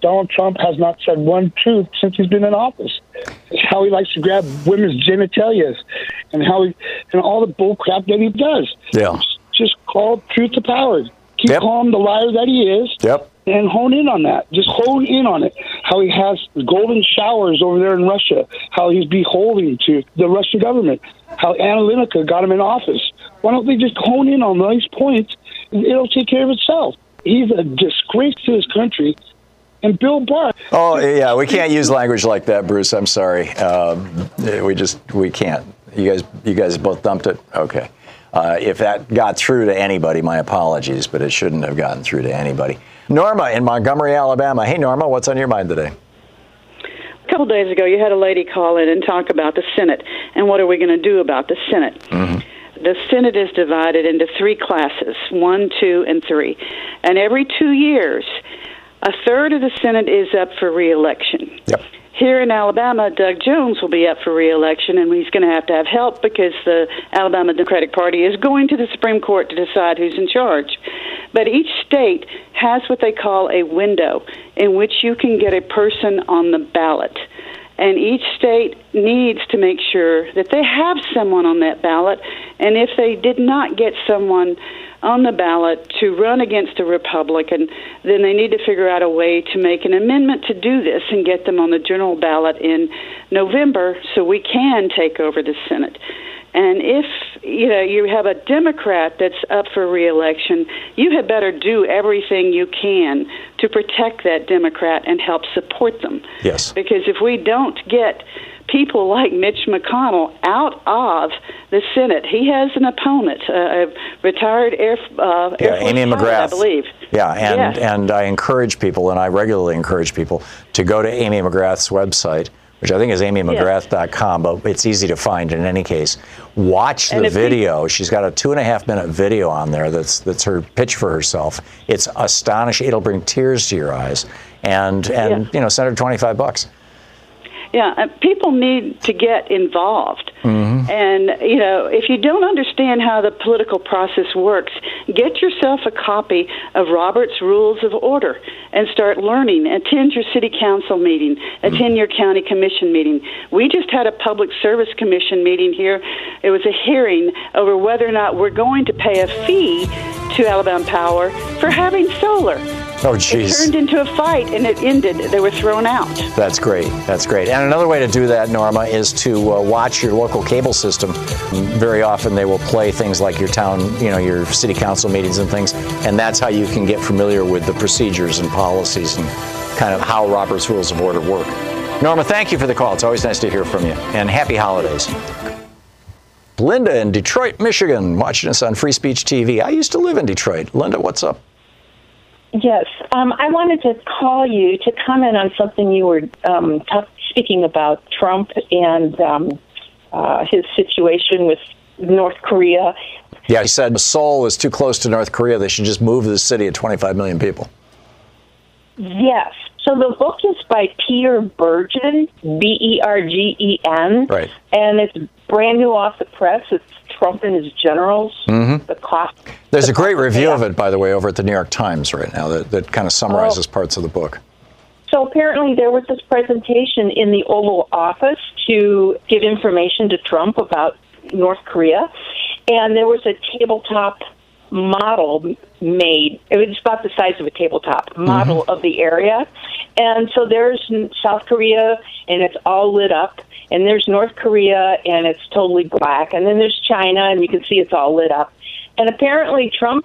Donald Trump has not said one truth since he's been in office? How he likes to grab women's genitalia and how he, and all the bull crap that he does. Yeah. Just call truth to power. Keep yep. calling the liar that he is. Yep and hone in on that. Just hone in on it. How he has golden showers over there in Russia. How he's beholden to the Russian government. How Analytica got him in office. Why don't they just hone in on those points? It'll take care of itself. He's a disgrace to his country. And Bill Barr. Oh yeah, we can't use language like that, Bruce. I'm sorry. Um, we just we can't. You guys, you guys both dumped it. Okay. Uh, if that got through to anybody, my apologies, but it shouldn't have gotten through to anybody. Norma in Montgomery, Alabama. Hey, Norma, what's on your mind today? A couple days ago, you had a lady call in and talk about the Senate and what are we going to do about the Senate. Mm-hmm. The Senate is divided into three classes one, two, and three. And every two years, a third of the Senate is up for reelection. Yep. Here in Alabama, Doug Jones will be up for reelection, and he's going to have to have help because the Alabama Democratic Party is going to the Supreme Court to decide who's in charge. But each state has what they call a window in which you can get a person on the ballot. And each state needs to make sure that they have someone on that ballot. And if they did not get someone on the ballot to run against a Republican, then they need to figure out a way to make an amendment to do this and get them on the general ballot in November so we can take over the Senate. And if you know you have a Democrat that's up for reelection, you had better do everything you can to protect that Democrat and help support them. Yes. Because if we don't get people like Mitch McConnell out of the Senate. He has an opponent, a retired Air, uh, yeah, Air Force Amy McGrath, I believe. Yeah, and and I encourage people, and I regularly encourage people to go to Amy McGrath's website. Which I think is amymcgrath.com, but it's easy to find in any case. Watch the video. She's got a two and a half minute video on there that's that's her pitch for herself. It's astonishing. It'll bring tears to your eyes. And and yeah. you know, send her twenty five bucks. Yeah, people need to get involved. Mm-hmm. And, you know, if you don't understand how the political process works, get yourself a copy of Robert's Rules of Order and start learning. Attend your city council meeting, attend mm-hmm. your county commission meeting. We just had a public service commission meeting here. It was a hearing over whether or not we're going to pay a fee to Alabama Power for having solar. Oh, jeez. It turned into a fight and it ended. They were thrown out. That's great. That's great. And another way to do that, Norma, is to uh, watch your local cable system. Very often they will play things like your town, you know, your city council meetings and things. And that's how you can get familiar with the procedures and policies and kind of how Robert's Rules of Order work. Norma, thank you for the call. It's always nice to hear from you. And happy holidays. Linda in Detroit, Michigan, watching us on Free Speech TV. I used to live in Detroit. Linda, what's up? Yes, um, I wanted to call you to comment on something you were um, t- speaking about Trump and um, uh, his situation with North Korea. Yeah, he said Seoul is too close to North Korea. They should just move the city of 25 million people. Yes. So the book is by Peter Bergen, B E R G E N. Right. And it's brand new off the press. It's Trump and his generals. Mm-hmm. The cost. There's a great review of it, by the way, over at the New York Times right now that, that kind of summarizes parts of the book. So apparently there was this presentation in the Oval Office to give information to Trump about North Korea, and there was a tabletop model made. It was about the size of a tabletop model mm-hmm. of the area, and so there's South Korea, and it's all lit up. And there's North Korea, and it's totally black. And then there's China, and you can see it's all lit up. And apparently, Trump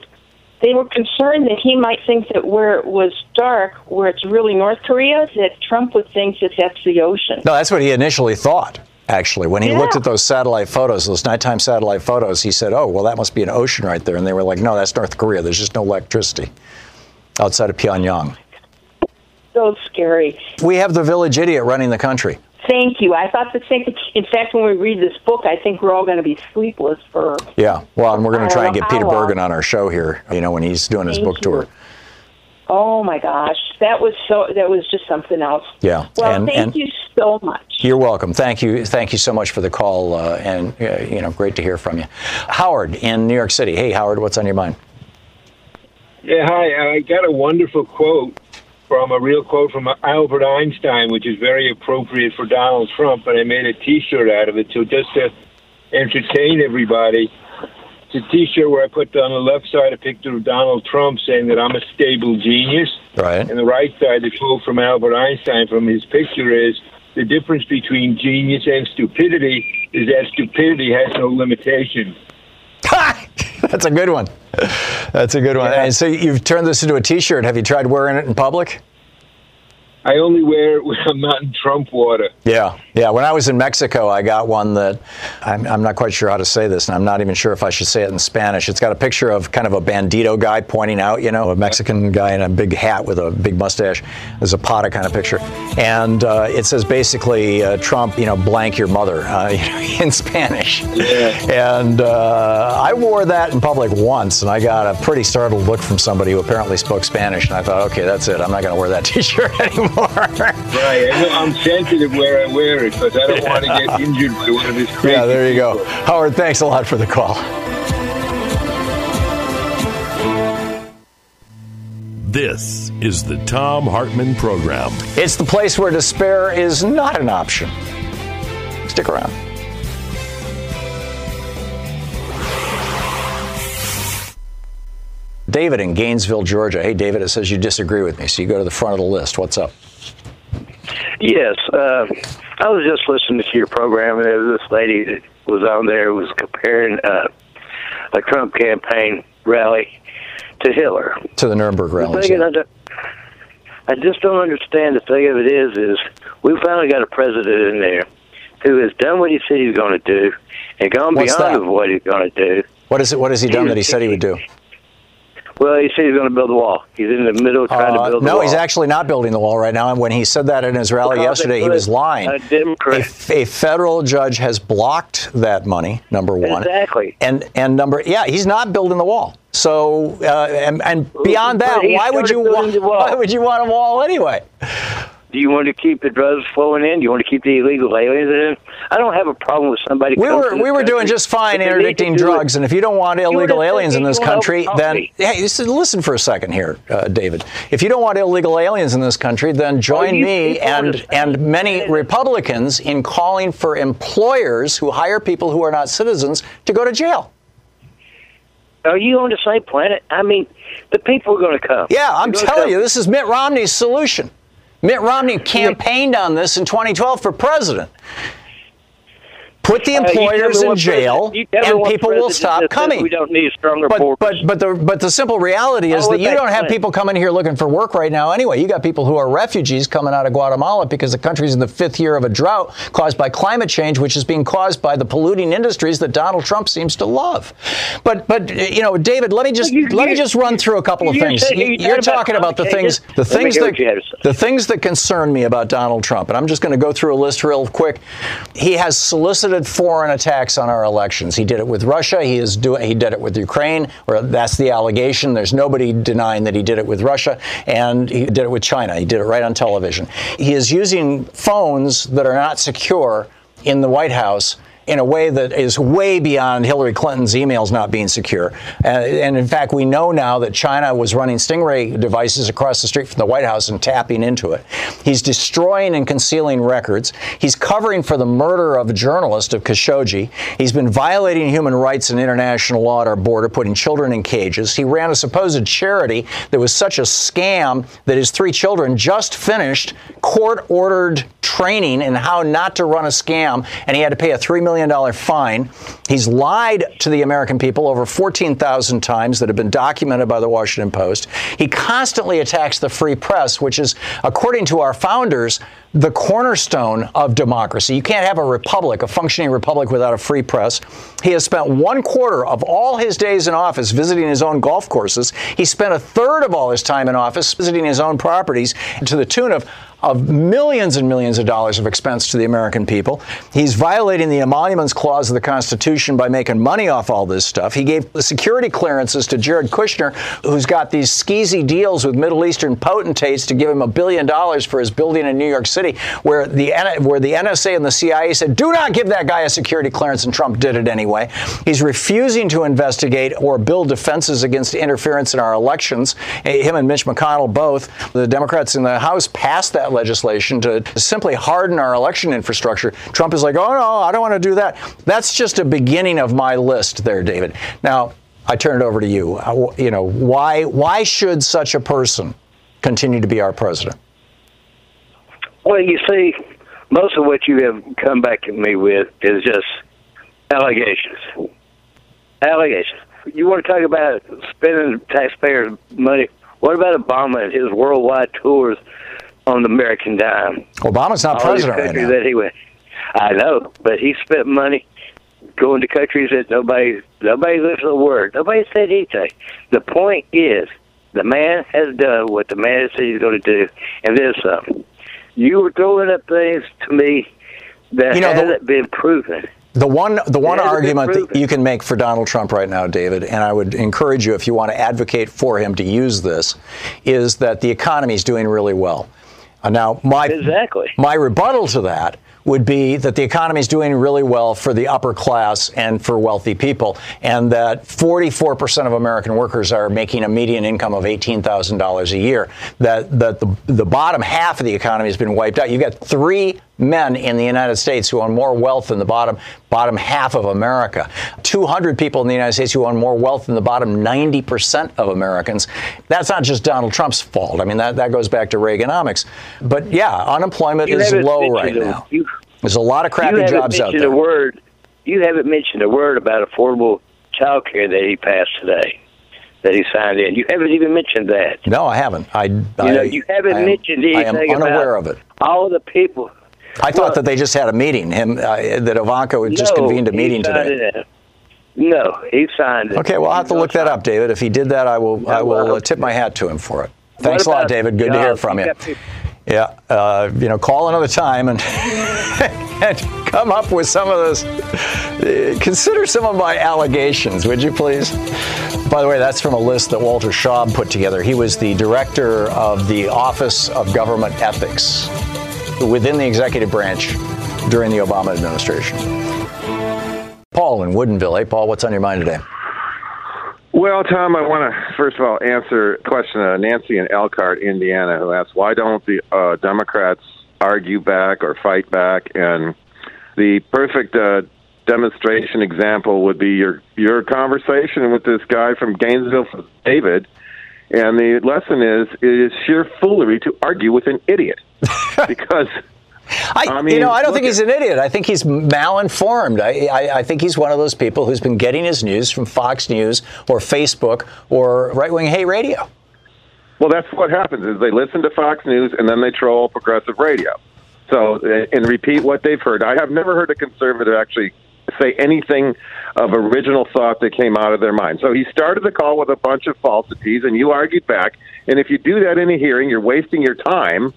they were concerned that he might think that where it was dark, where it's really North Korea, that Trump would think that that's the ocean. No, that's what he initially thought. Actually, when he looked at those satellite photos, those nighttime satellite photos, he said, "Oh, well, that must be an ocean right there." And they were like, "No, that's North Korea. There's just no electricity outside of Pyongyang." So scary. We have the village idiot running the country. Thank you. I thought the same. In fact, when we read this book, I think we're all going to be sleepless for. Yeah. Well, and we're going to try and get Peter. Bergen on our show here. You know, when he's doing his Thank book you. tour. Oh my gosh, that was so. That was just something else. Yeah. Well, and, thank and you so much. You're welcome. Thank you. Thank you so much for the call, uh, and uh, you know, great to hear from you, Howard in New York City. Hey, Howard, what's on your mind? Yeah, hi. I got a wonderful quote from a real quote from Albert Einstein, which is very appropriate for Donald Trump, and I made a T-shirt out of it. So just to entertain everybody, it's a T-shirt where I put on the left side a picture of Donald Trump saying that I'm a stable genius, right? and the right side, the quote from Albert Einstein from his picture is. The difference between genius and stupidity is that stupidity has no limitations. [laughs] That's a good one. That's a good one. And so you've turned this into a T-shirt. Have you tried wearing it in public? I only wear it when I'm not in Trump water. Yeah, yeah. When I was in Mexico, I got one that I'm, I'm not quite sure how to say this, and I'm not even sure if I should say it in Spanish. It's got a picture of kind of a bandito guy pointing out, you know, a Mexican guy in a big hat with a big mustache. A Zapata kind of picture, and uh, it says basically uh, Trump, you know, blank your mother, uh, you [laughs] know, in Spanish. And uh, I wore that in public once, and I got a pretty startled look from somebody who apparently spoke Spanish, and I thought, okay, that's it. I'm not going to wear that [laughs] T-shirt anymore. [laughs] Right. I know I'm sensitive where I wear it because I don't want to get injured by one of his [laughs] crazy Yeah, there you go. Howard, thanks a lot for the call. This is the Thom Hartmann Program. It's the place where despair is not an option. Stick around. David in Gainesville, Georgia. Hey, David, it says you disagree with me, so you go to the front of the list. What's up? Yes, uh, I was just listening to your program, and there was this lady that was on there was comparing uh, a Trump campaign rally to Hitler. To the Nuremberg yeah. I I just don't understand. The thing of it is, is we finally got a president in there who has done what he said he was going to do and gone What's beyond that? of what he's going to do. What is it? What has he done that he said he would do? Well, he said he's going to build a wall. He's in the middle of trying Uh, to build a wall. no, he's actually not building the wall right now. And when he said that in his rally yesterday, he was lying. A. A, federal judge has blocked that money. Number one, Exactly. and and number yeah, he's not building the wall. So uh, and and beyond that, why would you want, [laughs] why would you want a wall anyway? Do you want to keep the drugs flowing in? Do you want to keep the illegal aliens in? I don't have a problem with somebody. We were we were doing just fine but they need to interdicting do it. drugs, and if you don't want illegal aliens in this country, then hey, listen, listen for a second here, uh, David. If you don't want illegal aliens in this country, then join me and and many Republicans in calling for employers who hire people who are not citizens to go to jail. Are you on the same planet? I mean, the people are going to come. Yeah, I'm telling come. you, this is Mitt Romney's solution. Mitt Romney campaigned on this in 2012 for president. Put the Uh, you employers in jail, president- you tell me and people will stop coming. We don't need stronger But, borders. but but the but the simple reality is Oh, that you don't have people coming here looking for work right now anyway. You got people who are refugees coming out of Guatemala because the country's in the fifth year of a drought caused by climate change, which is being caused by the polluting industries that Donald Trump seems to love. But but you know, David, let me just You- let me just run through a couple of things. You- you You're about talking about the things the things that what you had to say. the things that concern me about Donald Trump, and I'm just going to go through a list real quick. He has solicited foreign attacks on our elections. He did it with Russia. He is doing. He did it with Ukraine, or that's the allegation. There's nobody denying that he did it with Russia, and he did it with China. He did it right on television. He is using phones that are not secure in the White House in a way that is way beyond Hillary Clinton's emails not being secure. Uh, and in fact, we know now that China was running Stingray devices across the street from the White House and tapping into it. He's destroying and concealing records. He's covering for the murder of a journalist of Khashoggi. He's been violating human rights and international law at our border, putting children in cages. He ran a supposed charity that was such a scam that his three children just finished court ordered training in how not to run a scam, and he had to pay a $3 million fine. He's lied to the American people over 14,000 times that have been documented by the Washington Post. He constantly attacks the free press, which is, according to our founders, the cornerstone of democracy. You can't have a republic, a functioning republic, without a free press. He has spent one quarter of all his days in office visiting his own golf courses. He spent a third of all his time in office visiting his own properties to the tune of of millions and millions of dollars of expense to the American people. He's violating the emoluments clause of the Constitution by making money off all this stuff. He gave security clearances to Jared Kushner, who's got these skeezy deals with Middle Eastern potentates to give him a billion dollars for his building in New York City, where the where the NSA and the CIA said, "Do not give that guy a security clearance," and Trump did it anyway. He's refusing to investigate or build defenses against interference in our elections. Him and Mitch McConnell both. The Democrats in the House passed that legislation to simply harden our election infrastructure. Trump is like, oh, no, I don't want to do that. That's just a beginning of my list there, David. Now, I turn it over to you. Uh, you know, why, why should such a person continue to be our president? Well, you see, most of what you have come back at me with is just allegations. Allegations. You want to talk about spending taxpayers' money? What about Obama and his worldwide tours on the American dime. Obama's not All president right now. That he went. I know, but he spent money going to countries that nobody nobody listened a word. Nobody said anything. The point is, the man has done what the man said he's going to do, and there's something. You were throwing up things to me that you know, hasn't the, been proven. The one, the one argument that you can make for Donald Trump right now, David, and I would encourage you if you want to advocate for him to use this, is that the economy is doing really well. Uh, now, my exactly my rebuttal to that would be that the economy is doing really well for the upper class and for wealthy people, and that 44% of American workers are making a median income of $18,000 a year. That that the the bottom half of the economy has been wiped out. You've got three men in the United States who own more wealth than the bottom bottom half of America. 200 people in the United States who own more wealth than the bottom 90% of Americans. That's not just Donald Trump's fault. I mean that that goes back to Reaganomics. But yeah, unemployment you is low right now. You, There's a lot of crappy jobs out there. A word, you haven't mentioned a word about affordable child care that he passed today that he signed in. You haven't even mentioned that. No, I haven't. I, you I, know, you haven't I mentioned anything I am unaware about of it. All the people I thought well, that they just had a meeting. Him uh, that Ivanka no, just convened a meeting today. No, he signed it. Okay, well, I'll have to look that up, David. If he did that, I will. I will uh, tip my hat to him for it. Thanks a lot, David. Good to hear from you. Yeah, uh, you know, call another time and, [laughs] and come up with some of those. Uh, consider some of my allegations, would you please? By the way, that's from a list that Walter Shaub put together. He was the director of the Office of Government Ethics within the executive branch during the Obama administration. Paul in Woodinville. Hey, Paul, what's on your mind today? Well, Thom, I want to first of all answer a question of Nancy in Elkhart, Indiana, who asked why don't the uh, Democrats argue back or fight back? And the perfect uh, demonstration example would be your your conversation with this guy from Gainesville, David. And the lesson is it is sheer foolery to argue with an idiot. [laughs] because I, I mean, you know, I don't think he's an idiot. I think he's malinformed. I, I, I, think he's one of those people who's been getting his news from Fox News or Facebook or right wing hate radio. Well, that's what happens is they listen to Fox News and then they troll progressive radio. So uh, and repeat what they've heard. I have never heard a conservative actually say anything of original thought that came out of their mind. So he started the call with a bunch of falsities, and you argued back. And if you do that in a hearing, you're wasting your time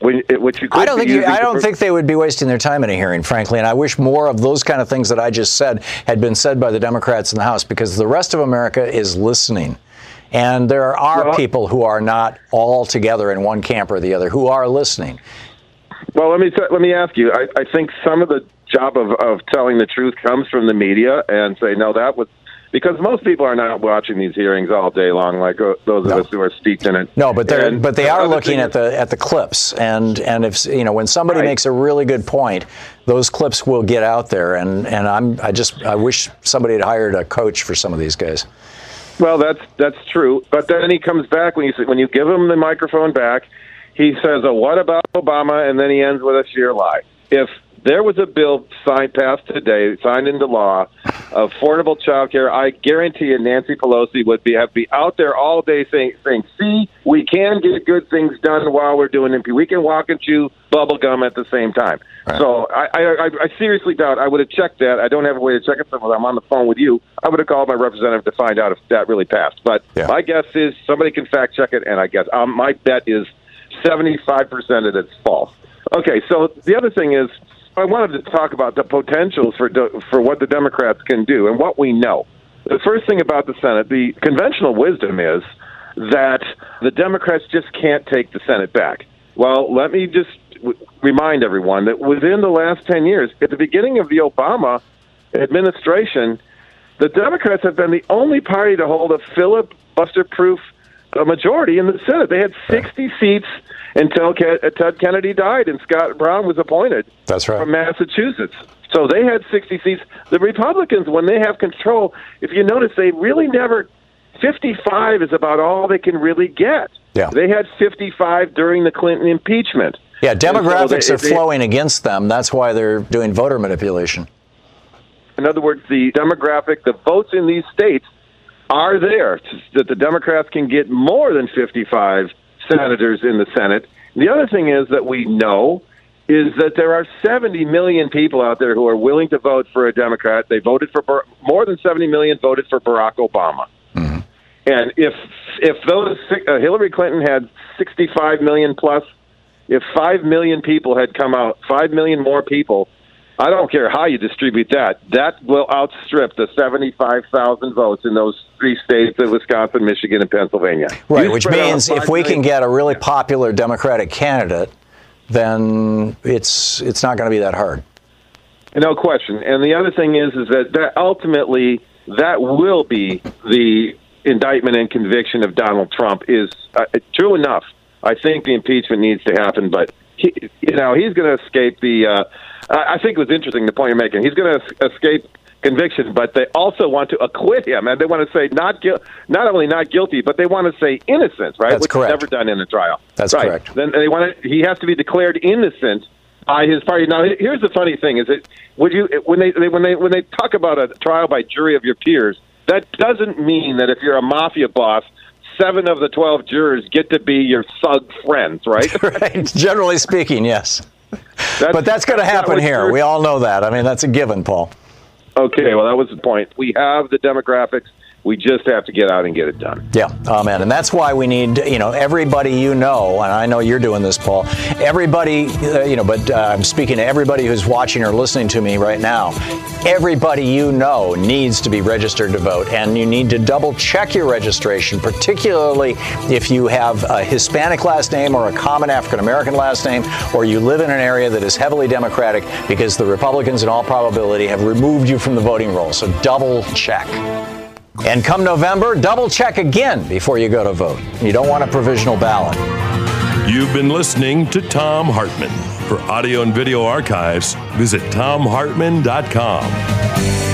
when, which you I don't think you, I don't think they would be wasting their time in a hearing, frankly. And I wish more of those kind of things that I just said had been said by the Democrats in the House, because the rest of America is listening. And there are Well- people who are not all together in one camp or the other who are listening. Well, let me let me ask you. I, I think some of the job of, of telling the truth comes from the media and say no, that was because most people are not watching these hearings all day long, like uh, those of us who are steeped in it. No, but they're And but they the are looking at the at the clips, and and if you know when somebody Right. makes a really good point, those clips will get out there, and and I'm I just I wish somebody had hired a coach for some of these guys. Well, that's that's true. But then he comes back when you when you give him the microphone back, he says, "Oh, what about Obama?" And then he ends with a sheer lie. If there was a bill signed passed today, signed into law, of affordable child care, I guarantee you Nancy Pelosi would be have be out there all day saying, saying, "See, we can get good things done while we're doing it. We can walk and chew bubble gum at the same time." So I, I, I, seriously doubt I would have checked that. I don't have a way to check it. So I'm on the phone with you. I would have called my representative to find out if that really passed. But my guess is somebody can fact check it, and I guess um, my bet is 75% that it's false. Okay, so the other thing is, I wanted to talk about the potentials for for what the Democrats can do and what we know. The first thing about the Senate, the conventional wisdom is that the Democrats just can't take the Senate back. Well, let me just w- remind everyone that within the last 10 years, at the beginning of the Obama administration, the Democrats have been the only party to hold a filibuster-proof uh, majority in the Senate. They had 60 seats until Ke- uh, Ted Kennedy died and Scott Brown was appointed That's right. from Massachusetts. So they had 60 seats. The Republicans, when they have control, if you notice, they really never. 55 is about all they can really get. Yeah. They had 55 during the Clinton impeachment. Yeah, And so demographics they- are they- flowing against them. That's why they're doing voter manipulation. In other words, the demographic, the votes in these states are there that the Democrats can get more than 55 senators in the Senate. The other thing is that we know is that there are 70 million people out there who are willing to vote for a Democrat. They voted for Bar- more than 70 million voted for Barack Obama. And if if those uh, Hillary Clinton had 65 million plus, if 5 million people had come out, 5 million more people, I don't care how you distribute that, that will outstrip the 75,000 votes in those three states of Wisconsin, Michigan, and Pennsylvania. Right, You which means if 5 we can get a really popular Democratic candidate, then it's it's not going to be that hard. No question. And the other thing is, is that, that ultimately that will be the indictment and conviction of Donald Trump. Is uh, true enough. I think the impeachment needs to happen, but he, you know he's going to escape the. Uh, I think it was interesting the point you're making. He's going to escape conviction, but they also want to acquit him, and they want to say not guil- not only not guilty, but they want to say innocent, right? That's Which correct. is never done in a trial. That's right. correct. Then they want to. He has to be declared innocent by his party. Now, here's the funny thing: is that would you when they, they when they when they talk about a trial by jury of your peers, that doesn't mean that if you're a mafia boss. Seven of the twelve jurors get to be your thug friends, right? [laughs] right. Generally speaking, yes. But that's going to happen here. We all know that. I mean, that's a given, Paul. Okay, well, that was the point. We have the demographics. We just have to get out and get it done. Yeah, amen. And that's why we need, you know, everybody you know, and I know you're doing this, Paul. Everybody, uh, you know, but uh, I'm speaking to everybody who's watching or listening to me right now. Everybody you know needs to be registered to vote, and you need to double check your registration, particularly if you have a Hispanic last name or a common African American last name, or you live in an area that is heavily Democratic, because the Republicans, in all probability, have removed you from the voting roll. So double check. And come November, double check again before you go to vote. You don't want a provisional ballot. You've been listening to Thom Hartmann. For audio and video archives, visit thomhartmann.com.